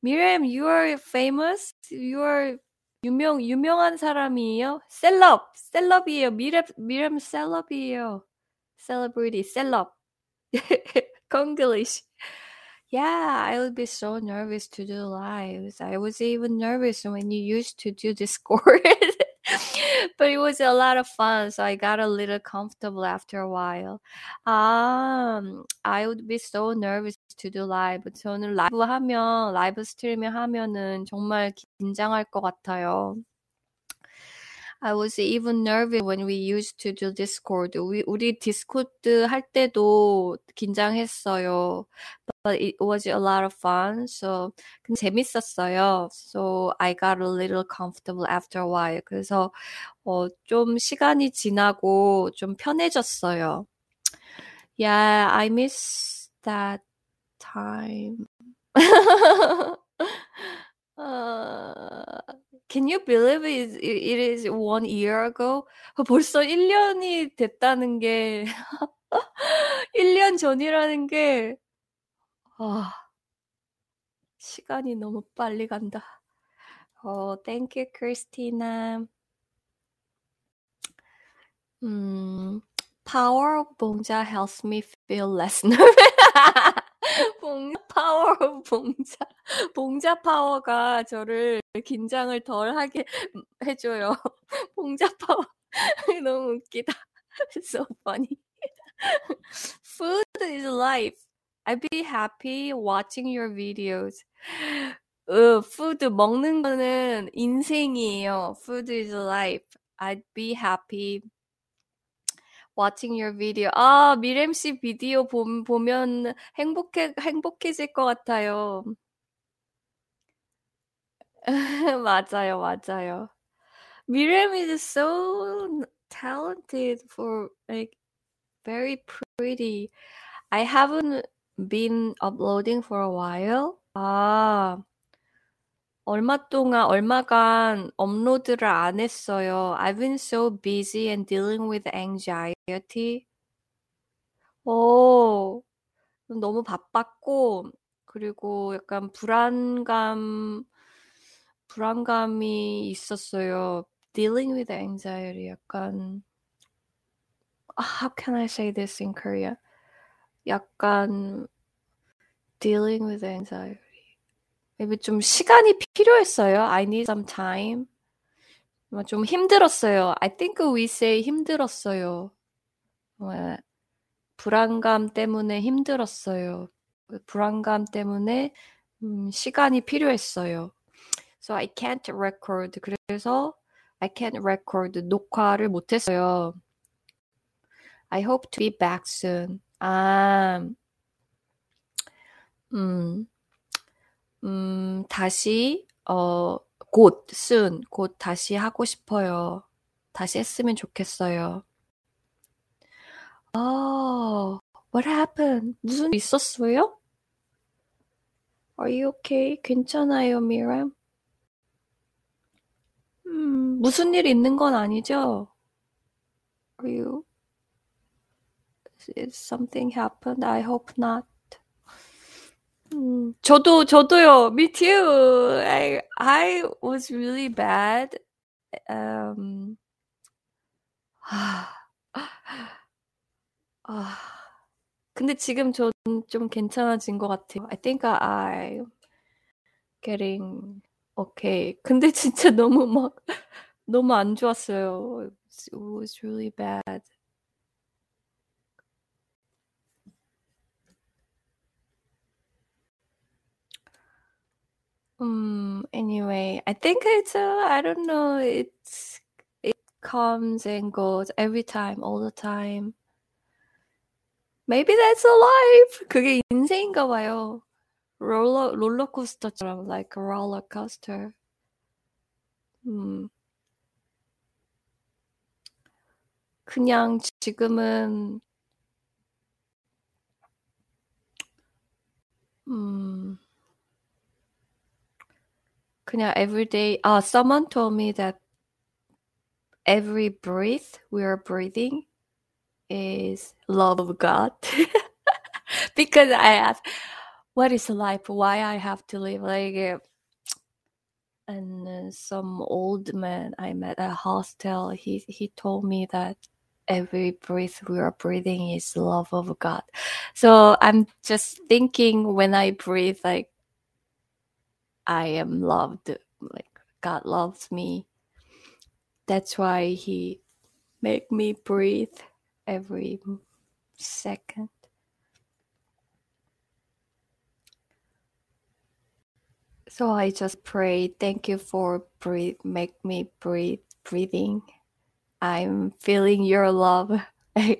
미렘, you are famous. You are 유명 유명한 사람이에요. 셀럽, 셀럽이에요. 미렘 미렘 셀럽이에요. Celebrity, 셀럽. Konglish. Yeah, I would be so nervous to do lives. I was even nervous when you used to do Discord. but it was a lot of fun, so I got a little comfortable after a while. Um, I would be so nervous to do live. 저는 라이브 하면, 라이브 스트리밍 하면은 정말 긴장할 것 같아요. I was even nervous when we used to do Discord. 우리, 우리 디스코드 할 때도 긴장했어요. But it was a lot of fun. So 재밌었어요. So I got a little comfortable after a while. 그래서 어, 좀 시간이 지나고 좀 편해졌어요. Yeah, I miss that time. uh, can you believe it, it is one year ago? 벌써 1년이 됐다는 게 1년 전이라는 게 아, 시간이 너무 빨리 간다. 어, thank you, 크리스티나. 음, power of 봉자 helps me feel less nervous. 봉 파워 봉자 봉자 파워가 저를 긴장을 덜 하게 해줘요. 봉자 파워 너무 웃기다. so funny. Food is life. I'd be happy watching your videos. 어, food 먹는 거는 인생이에요. Food is life. I'd be happy watching your video. 아, 미렘 씨 비디오 보, 보면 행복해, 행복해질 것 같아요. 맞아요, 맞아요. 미렘 is so talented for like very pretty. I haven't been uploading for a while. 아, 얼마 동안, 얼마간 업로드를 안 했어요. I've been so busy and dealing with anxiety. 오, 너무 바빴고, 그리고 약간 불안감, 불안감이 있었어요. Dealing with anxiety 약간 how can I say this in Korea? 약간 dealing with anxiety. maybe 좀 시간이 필요했어요. I need some time. 좀 힘들었어요. I think we say 힘들었어요. 불안감 때문에 힘들었어요. 불안감 때문에 음, 시간이 필요했어요. So I can't record. 그래서 I can't record. 녹화를 못했어요. I hope to be back soon. 아, 음, 음, 다시, 어, 곧, soon, 곧 다시 하고 싶어요. 다시 했으면 좋겠어요. Oh, what happened? 무슨 일 있었어요? Are you okay? 괜찮아요, 미람? 음, 무슨 일 있는 건 아니죠? Are you? Is something happened? I hope not. 음, 저도 저도요. Me too. I I was really bad. Um, 아, 아, 근데 지금 전 좀 괜찮아진 것 같아요. I think I'm getting okay. 근데 진짜 너무 막 너무 안 좋았어요. It was really bad. Um, anyway, I think it's uh, I don't know, it's it comes and goes every time, all the time. Maybe that's a life. 그게 인생인가 봐요. 롤러 롤러코스터처럼 like a roller coaster. 음. 그냥 지금은 음. 그냥 everyday. Uh, someone told me that every breath we are breathing is love of God. because I asked, what is life? Why I have to live? Like, and uh, some old man I met at hostel, he he told me that every breath we are breathing is love of God. So I'm just thinking when I breathe, like I am loved. Like God loves me. That's why He make me breathe every second. So I just pray, thank you for breathe, make me breathe, breathing. I'm feeling your love in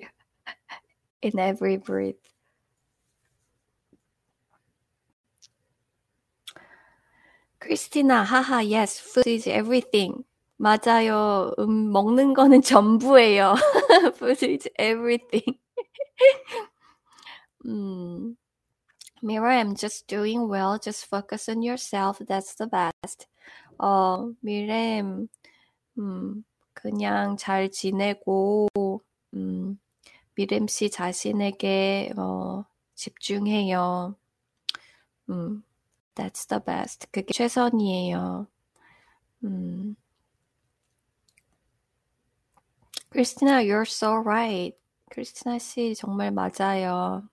every breath. 크리스티나, 하하, yes, food is everything. 맞아요. 음, 먹는 거는 전부예요. food is everything. 음, Mira, I'm just doing well. Just focus on yourself. That's the best. 어, 미렘, 음, 그냥 잘 지내고, 음, 미렘 씨 자신에게, 어, 집중해요. 음, That's the best. 그게 최선이에요. 음. Christina, you're so right. 크리스티나 씨 정말 맞아요.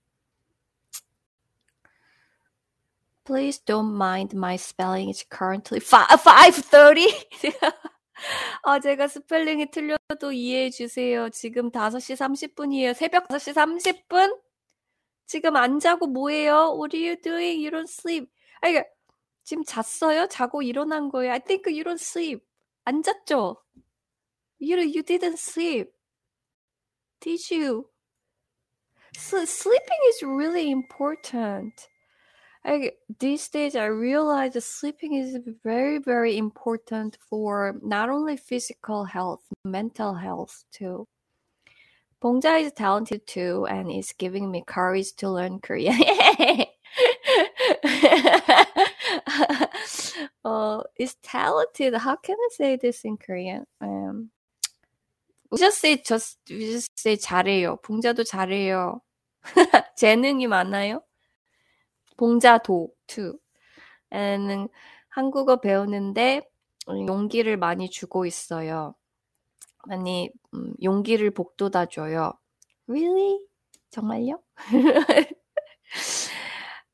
Please don't mind my spelling. It's currently 5.30. 아, 제가 스펠링이 틀려도 이해해 주세요. 지금 5시 30분이에요. 새벽 5시 30분? 지금 안 자고 뭐해요? What are you doing? You don't sleep. 아니, 지금 잤어요? 자고 일어난 거예요? I think you don't sleep. 안 잤죠? You, you didn't sleep. Did you? So sleeping is really important. I, these days, I realize that sleeping is very, very important for not only physical health, mental health too. Bongja is talented too and is giving me courage to learn Korean. uh, is talented. How can I say this in Korean? Um, we just say just we just say 잘해요. 봉자도 잘해요. 재능이 많아요. 봉자도 too. And 한국어 배우는데 용기를 많이 주고 있어요. 많이 음, 용기를 복돋아 줘요. Really? 정말요?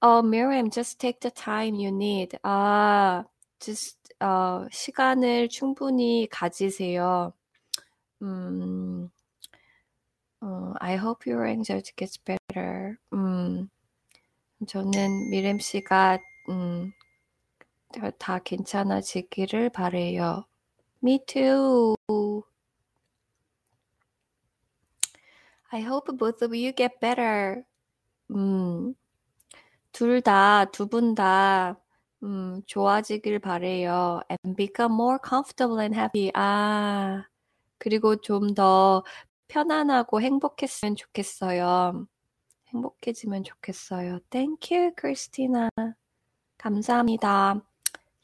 어, Miriam, just take the time you need. 아, just 어, 시간을 충분히 가지세요. 음, 어, I hope your anxiety gets better. 음, 저는 미렘 씨가 음, 다 괜찮아지기를 바래요. Me too. I hope both of you get better. 음, 둘 다, 두 분 다, 음, 좋아지길 바래요. And become more comfortable and happy. 아, 그리고 좀 더 편안하고 행복했으면 좋겠어요. 행복해지면 좋겠어요. Thank you, 크리스티나. 감사합니다.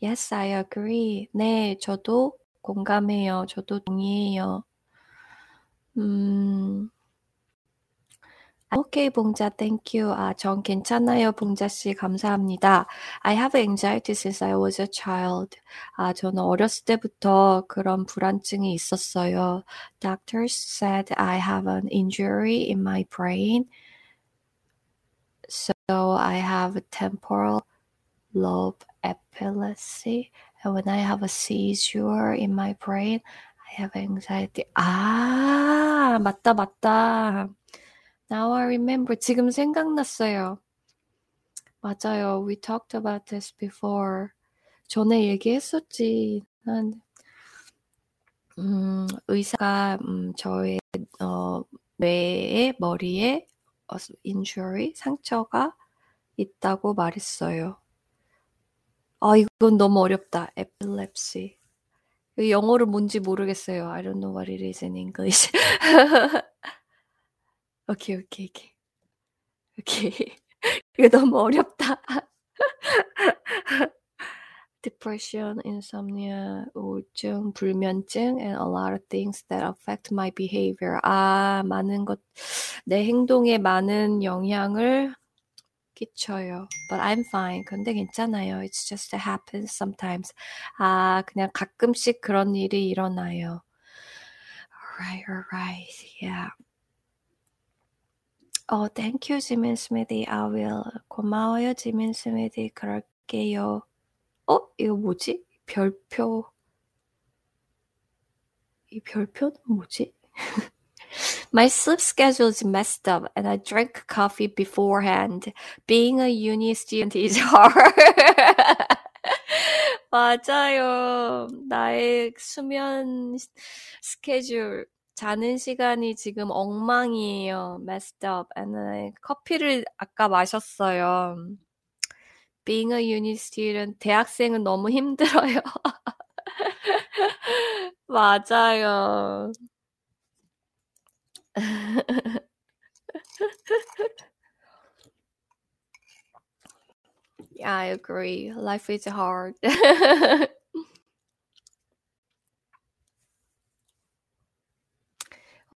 Yes, I agree. 네, 저도 공감해요. 저도 동의해요. 음, 오케이, 봉자, thank you. 아, 전 괜찮아요, 봉자 씨. 감사합니다. I have anxiety since I was a child. 아, 저는 어렸을 때부터 그런 불안증이 있었어요. Doctors said I have an injury in my brain. So I have temporal lobe epilepsy. And when I have a seizure in my brain, I have anxiety. 아, 맞다, 맞다. Now I remember. 지금 생각났어요. 맞아요. We talked about this before. 전에 얘기했었지. 난, 음, 의사가, 음, 저의, 어, 뇌에, 머리에, 어, injury, 상처가 있다고 말했어요. 아, 이건 너무 어렵다. epilepsy. 영어로 뭔지 모르겠어요. I don't know what it is in English. 오케이, 오케이, 오케이. 오케이. 이거 너무 어렵다. depression, insomnia, 우울증, 불면증, and a lot of things that affect my behavior. 아, 많은 것, 내 행동에 많은 영향을 끼쳐요. But I'm fine. 근데 괜찮아요. It's just happens sometimes. 아, 그냥 가끔씩 그런 일이 일어나요. Alright, alright, yeah. 어, thank you, 지민 스미디. I will. 고마워요, 지민 스미디. 그럴게요. 어? 이거 뭐지? 별표. 이 별표는 뭐지? My sleep schedule is messed up and I drank coffee beforehand. Being a uni student is hard. 맞아요. 나의 수면 스케줄 자는 시간이 지금 엉망이에요. messed up. And I 커피를 아까 마셨어요. Being a uni student, 대학생은 너무 힘들어요. 맞아요. yeah, I agree. Life is hard.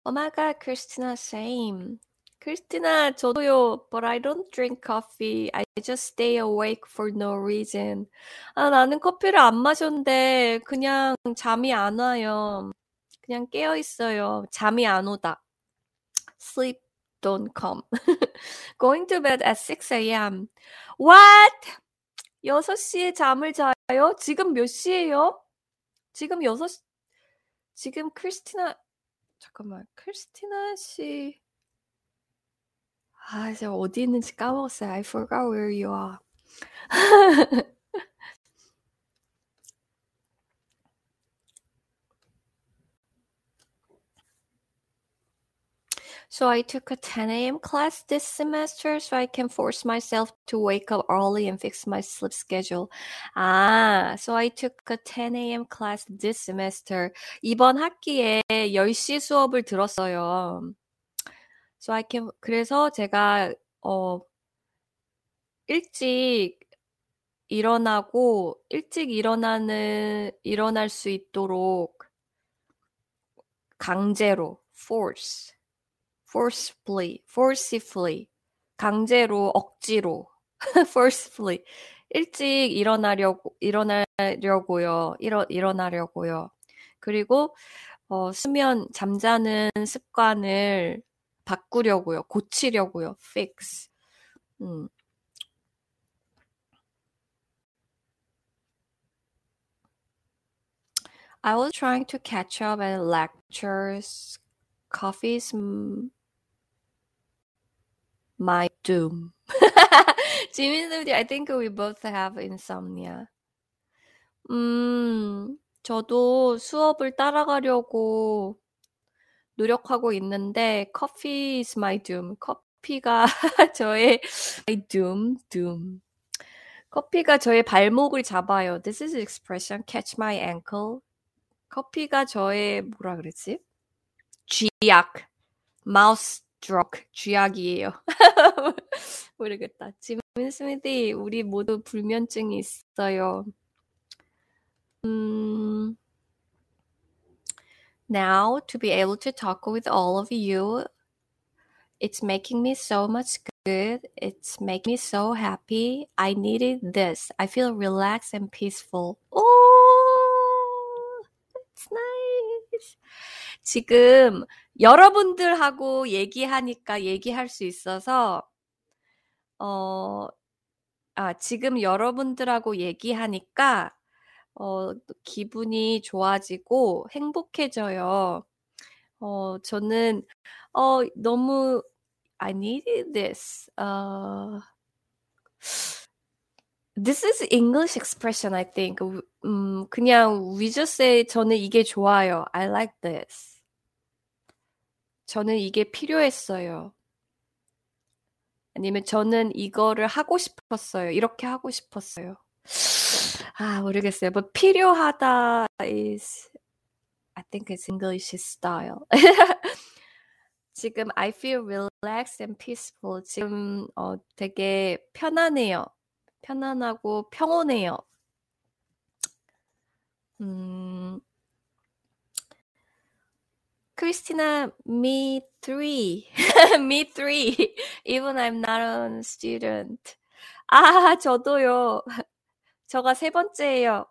Oh my god, Christina, same. Christina, 저도요. But I don't drink coffee. I just stay awake for no reason. 아, 나는 커피를 안 마셨는데 그냥 잠이 안 와요. 그냥 깨어 있어요. 잠이 안 오다. Sleep don't come. Going to bed at 6 a.m. What? 6시에 잠을 자요? 지금 몇 시예요? 지금 6시, 지금 크리스티나, 잠깐만, 크리스티나 씨. 아, 제가 어디 있는지 까먹었어요. I forgot where you are. So I took a 10 a.m. class this semester so I can force myself to wake up early and fix my sleep schedule. 아, so I took a 10 a.m. class this semester. 이번 학기에 10시 수업을 들었어요. So I can, 그래서 제가, 어, 일찍 일어나고, 일찍 일어나는, 일어날 수 있도록 강제로, force. Forcefully, forcefully, 강제로, 억지로, forcefully, 일찍 일어나려고 일어나려고요. 일어 일어나려고요. 그리고 어, 수면 잠자는 습관을 바꾸려고요. 고치려고요. fix. 음. I was trying to catch up at lectures. Coffee's my doom. Jimmy, I think we both have insomnia. 음, 저도 수업을 따라가려고 노력하고 있는데 coffee is my doom. 커피가 저의 my doom, doom. 커피가 저의 발목을 잡아요. This is expression catch my ankle. 커피가 저의 뭐라 그랬지? 쥐약. 마우스 드럭 쥐약이에요. 모르겠다. 지민 스미디 우리 모두 불면증이 있어요. 음, now to be able to talk with all of you, it's making me so much good. It's making me so happy. I needed this. I feel relaxed and peaceful. Oh, it's nice. 지금 여러분들하고 얘기하니까 얘기할 수 있어서, 어, 아, 지금 여러분들하고 얘기하니까, 어, 기분이 좋아지고 행복해져요. 어, 저는, 어, 너무, I needed this. Uh, this is English expression, I think. 음, 그냥 we just say 저는 이게 좋아요. I like this. 저는 이게 필요했어요. 아니면 저는 이거를 하고 싶었어요. 이렇게 하고 싶었어요. 아, 모르겠어요. 뭐 필요하다 is I think it's English style. 지금 I feel relaxed and peaceful. 지금 어, 되게 편안해요. 편안하고 평온해요. 음, Christina, me three. me three. Even I'm not a student. 아, 저도요. 저가 세 번째예요.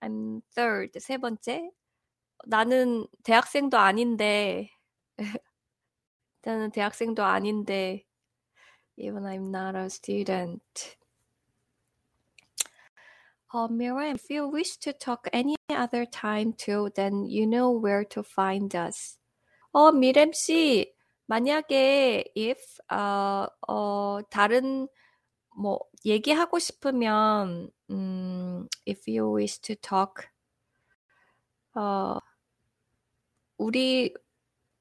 I'm third. 세 번째. 나는 대학생도 아닌데. 나는 대학생도 아닌데. Even I'm not a student. Uh, Miriam, if you wish to talk any other time too, then you know where to find us. 어, 미렘 씨, 만약에 if 어, 어 다른 뭐 얘기하고 싶으면 음, if you wish to talk 어 우리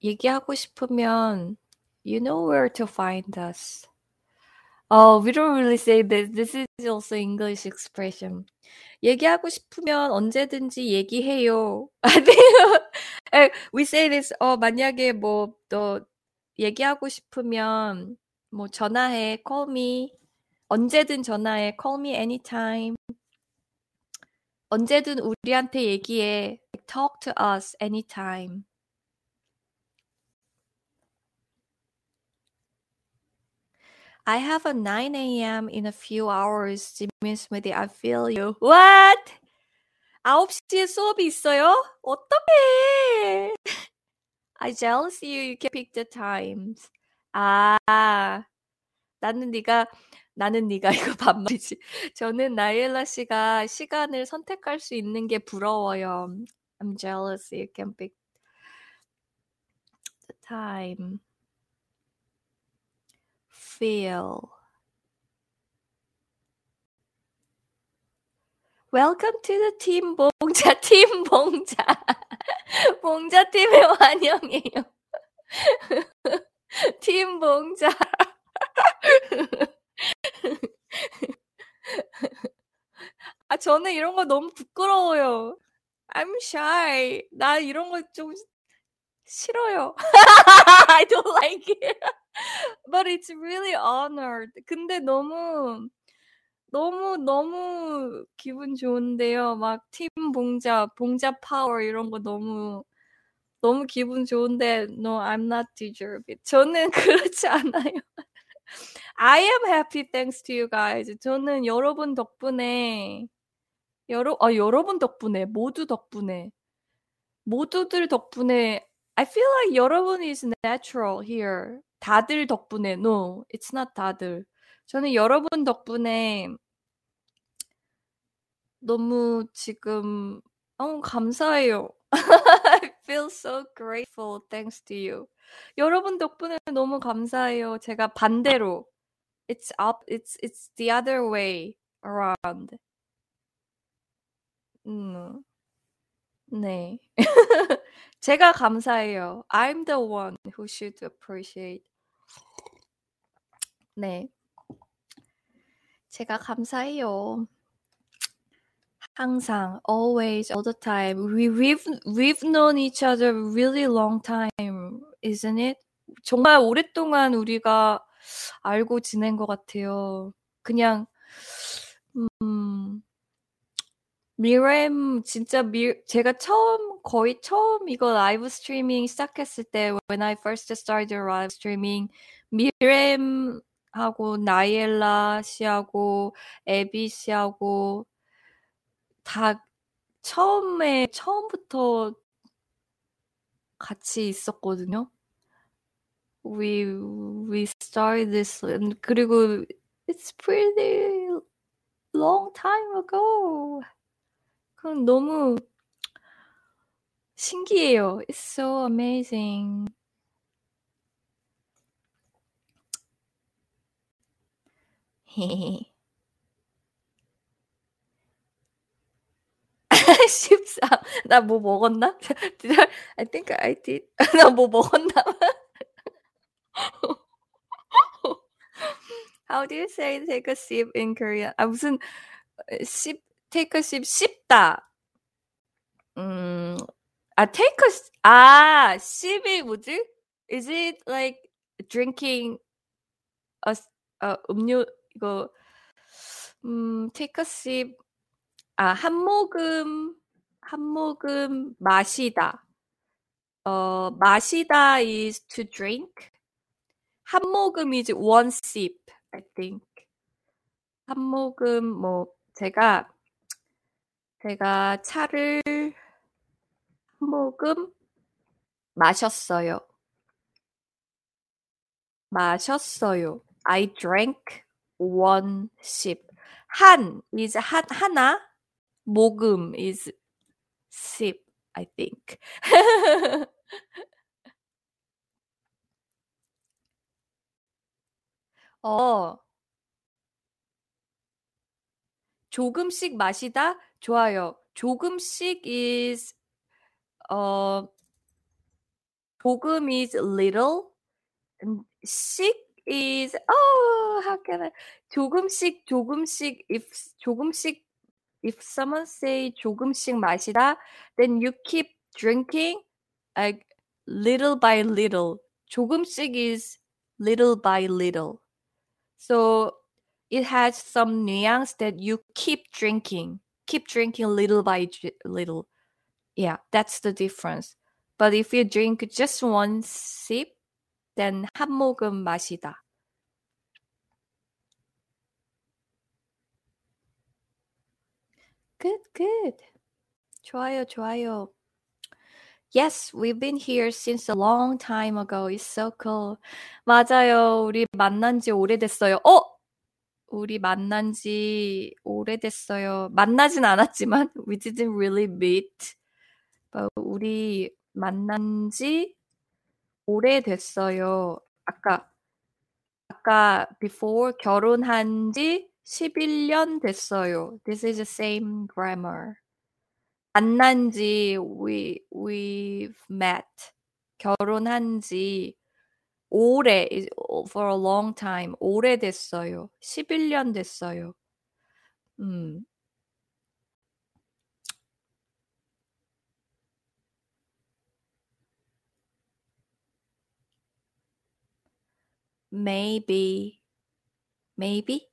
얘기하고 싶으면 you know where to find us. Oh, we don't really say this. This is also English expression. 얘기하고 싶으면 언제든지 얘기해요. we say this. 어, 만약에 뭐, 너 얘기하고 싶으면 뭐 전화해. call me. 언제든 전화해. call me anytime. 언제든 우리한테 얘기해. talk to us anytime. I have a 9 a.m. in a few hours. 지민 스미디, I feel you. What? 9시에 수업이 있어요? 어떡해. I jealous you. You can pick the times. 아, 나는 네가 나는 네가 이거 반말이지. 저는 나이엘라 씨가 시간을 선택할 수 있는 게 부러워요. I'm jealous. You can pick the time. Feel. Welcome to the team 봉자 팀 봉자 봉자 팀에 환영해요. 팀 봉자. 아 저는 이런 거 너무 부끄러워요. I'm shy. 나 이런 거 좀 싫어요. I don't like it. But it's really honored. 근데 너무 너무 너무 기분 좋은데요. 막 팀 봉자, 봉자 파워 이런 거 너무 너무 기분 좋은데 no, I'm not deserve. 저는 그렇지 않아요. I am happy thanks to you guys. 저는 여러분 덕분에 여러 아 여러분 덕분에 모두 덕분에 모두들 덕분에 I feel like 여러분 is natural here. 다들 덕분에 no, it's not 다들. 저는 여러분 덕분에 너무 지금 너무 감사해요. I feel so grateful thanks to you. 여러분 덕분에 너무 감사해요. 제가 반대로 it's up it's it's the other way around. 음. 네. 제가 감사해요. I'm the one who should appreciate. 네. 제가 감사해요. 항상, always, all the time. We, we've, we've known each other really long time, isn't it? 정말 오랫동안 우리가 알고 지낸 것 같아요. 그냥, 음, 미렘 진짜 미 제가 처음 거의 처음 이거 라이브 스트리밍 시작했을 때 when I first started live streaming 미렘 하고 나이엘라 씨하고 에비 씨하고 다 처음에 처음부터 같이 있었거든요. We we started this 그리고 it's pretty long time ago. 그럼 너무 신기해요. It's so amazing. 십삼. 나뭐 먹었나? Did I, I think I did. 나 뭐 먹었나? How do you say take a sip in Korean? 아 무슨 sip take a sip 씹다. 음, 아 take a 아 sip이 뭐지? Is it like drinking a, a 음료 이거 음 take 아한 모금 한 모금 마시다. 어 마시다 is to drink. 한 모금 is one sip, I think. 한 모금 뭐 제가 제가 차를 한 모금 마셨어요. 마셨어요. I drank sip. 한 is 한 하나. 모금 is sip, I think. 어. 조금씩 마시다 좋아요. 조금씩 is 어 조금 is little 씩 is oh how can I 조금씩 조금씩 if 조금씩 if someone say 조금씩 마시다 then you keep drinking like little by little 조금씩 is little by little so it has some nuance that you keep drinking keep drinking little by little yeah that's the difference but if you drink just one sip then 한 모금 마시다 good good 좋아요 좋아요 Yes, we've been here since a long time ago. It's so cool. 맞아요. 우리 만난 지 오래됐어요. 어? 우리 만난 지 오래됐어요. 만나진 않았지만 we didn't really meet. But 우리 만난 지 오래됐어요. 아까 아까 before 결혼한 지 11년 됐어요. This is the same grammar. 만난 지 we we've met. 결혼한 지 오래 for a long time 오래됐어요. 11년 됐어요. 음. Maybe maybe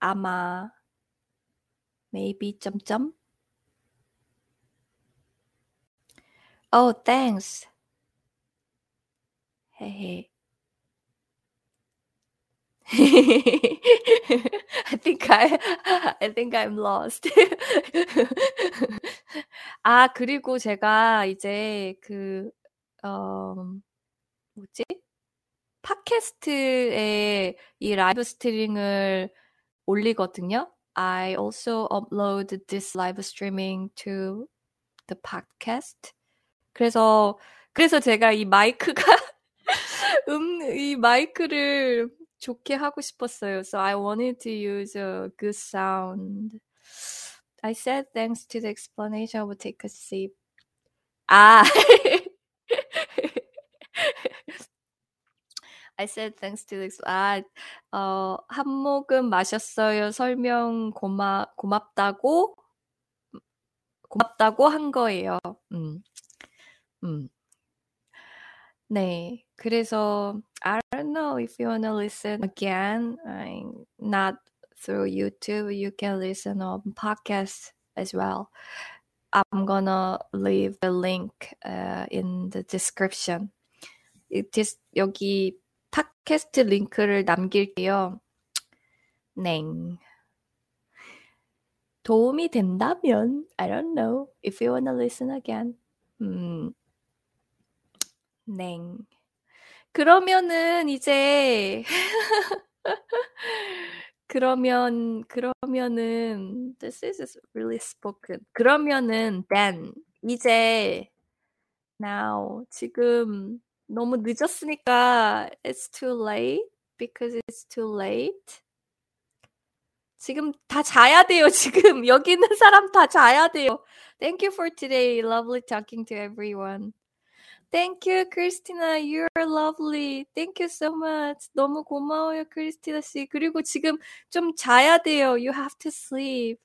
아마 maybe 점점 Oh, thanks. 헤헤. I think I I think I'm lost. 아 그리고 제가 이제 그 어 뭐지? 팟캐스트에 이 라이브 스트리밍을 올리거든요. I also upload this live streaming to the podcast. 그래서 그래서 제가 이 마이크가 음, 이 마이크를 좋게 하고 싶었어요. So I wanted to use a good sound. I said thanks to the explanation. I would take a sip. 아. I said thanks to the 아, 어, 한 모금 마셨어요. 설명 고마 고맙다고 고맙다고 한 거예요. 음. 음. 네. 그래서 I don't know if you wanna listen again. I'm not through YouTube. You can listen on podcast as well. I'm gonna leave the link uh, in the description. It is 여기 팟캐스트 링크를 남길게요. 네. 도움이 된다면 I don't know if you wanna listen again. 음. 네. 그러면은 이제 그러면 그러면은 this is really spoken. 그러면은 then 이제 now 지금 너무 늦었으니까 it's too late because it's too late. 지금 다 자야 돼요. 지금 여기 있는 사람 다 자야 돼요. Thank you for today. Lovely talking to everyone. Thank you, Christina. You're lovely. Thank you so much. 너무 고마워요, 크리스티나 씨. 그리고 지금 좀 자야 돼요. You have to sleep.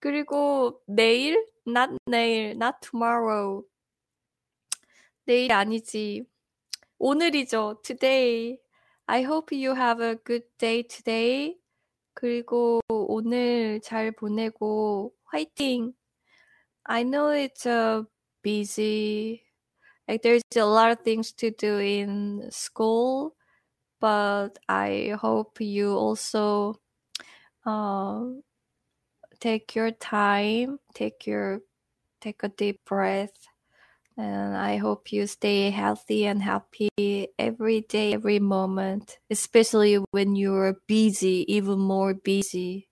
그리고 내일, not 내일, not tomorrow. 내일 아니지. 오늘이죠. Today. I hope you have a good day today. 그리고 오늘 잘 보내고 화이팅. I know it's a busy like there's a lot of things to do in school, but I hope you also uh, take your time, take your take a deep breath and I hope you stay healthy and happy every day, every moment, especially when you're busy, even more busy.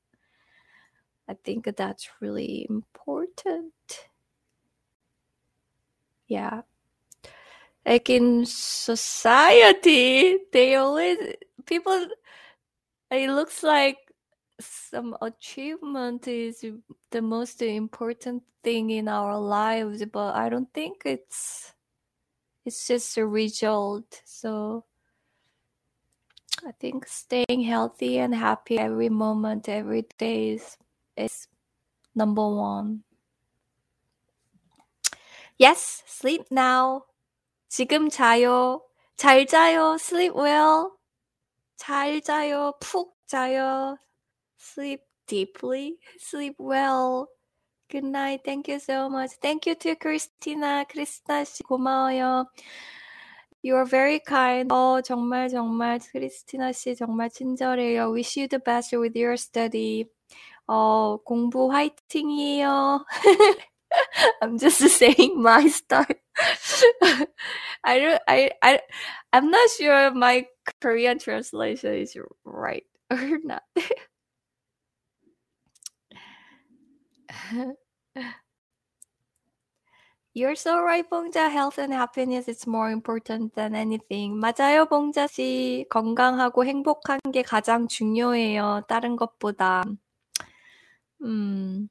I think that's really important. Yeah. Like in society, they always, people, it looks like some achievement is the most important thing in our lives but i don't think it's it's just a result so i think staying healthy and happy every moment every day is, is number one yes sleep now 지금 자요 잘 자요 sleep well 잘 자요 푹 자요 sleep deeply, sleep well. Good night. Thank you so much. Thank you to Christina. 크리스티나 씨 고마워요. You are very kind. 어, 정말 정말 크리스티나 씨 정말 친절해요. Wish you the best with your study. 어, 공부 화이팅이에요. I'm just saying my style. I don't I I I'm not sure my Korean translation is right or not. You're so right, 봉자. Health and happiness is more important than anything. 맞아요, 봉자 씨. 건강하고 행복한 게 가장 중요해요. 다른 것보다. 음.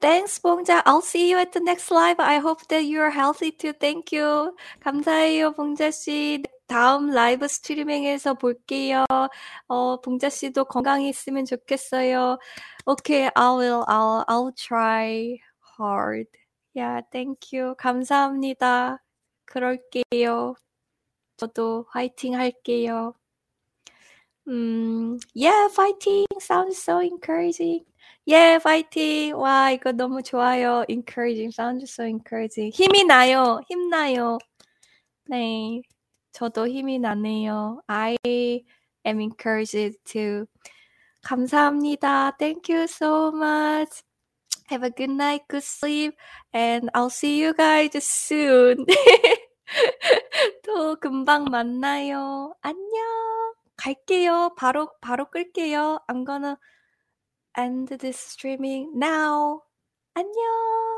Thanks, 봉자. I'll see you at the next live. I hope that you are healthy too. Thank you. 감사해요, 봉자 씨. 다음 라이브 스트리밍에서 볼게요. 어, 봉자 씨도 건강히 있으면 좋겠어요. Okay, I will. I'll. I'll try hard. Yeah, thank you. 감사합니다. 그럴게요. 저도 화이팅 할게요. 음, yeah, fighting sounds so encouraging. Yeah, fighting. 와, 이거 너무 좋아요. encouraging sounds so encouraging. 힘이 나요. 힘나요. 네. 저도 힘이 나네요. I am encouraged to. 감사합니다. Thank you so much. Have a good night, good sleep, and I'll see you guys soon. 또 금방 만나요. 안녕. 갈게요. 바로, 바로 끌게요. I'm gonna end this streaming now. 안녕.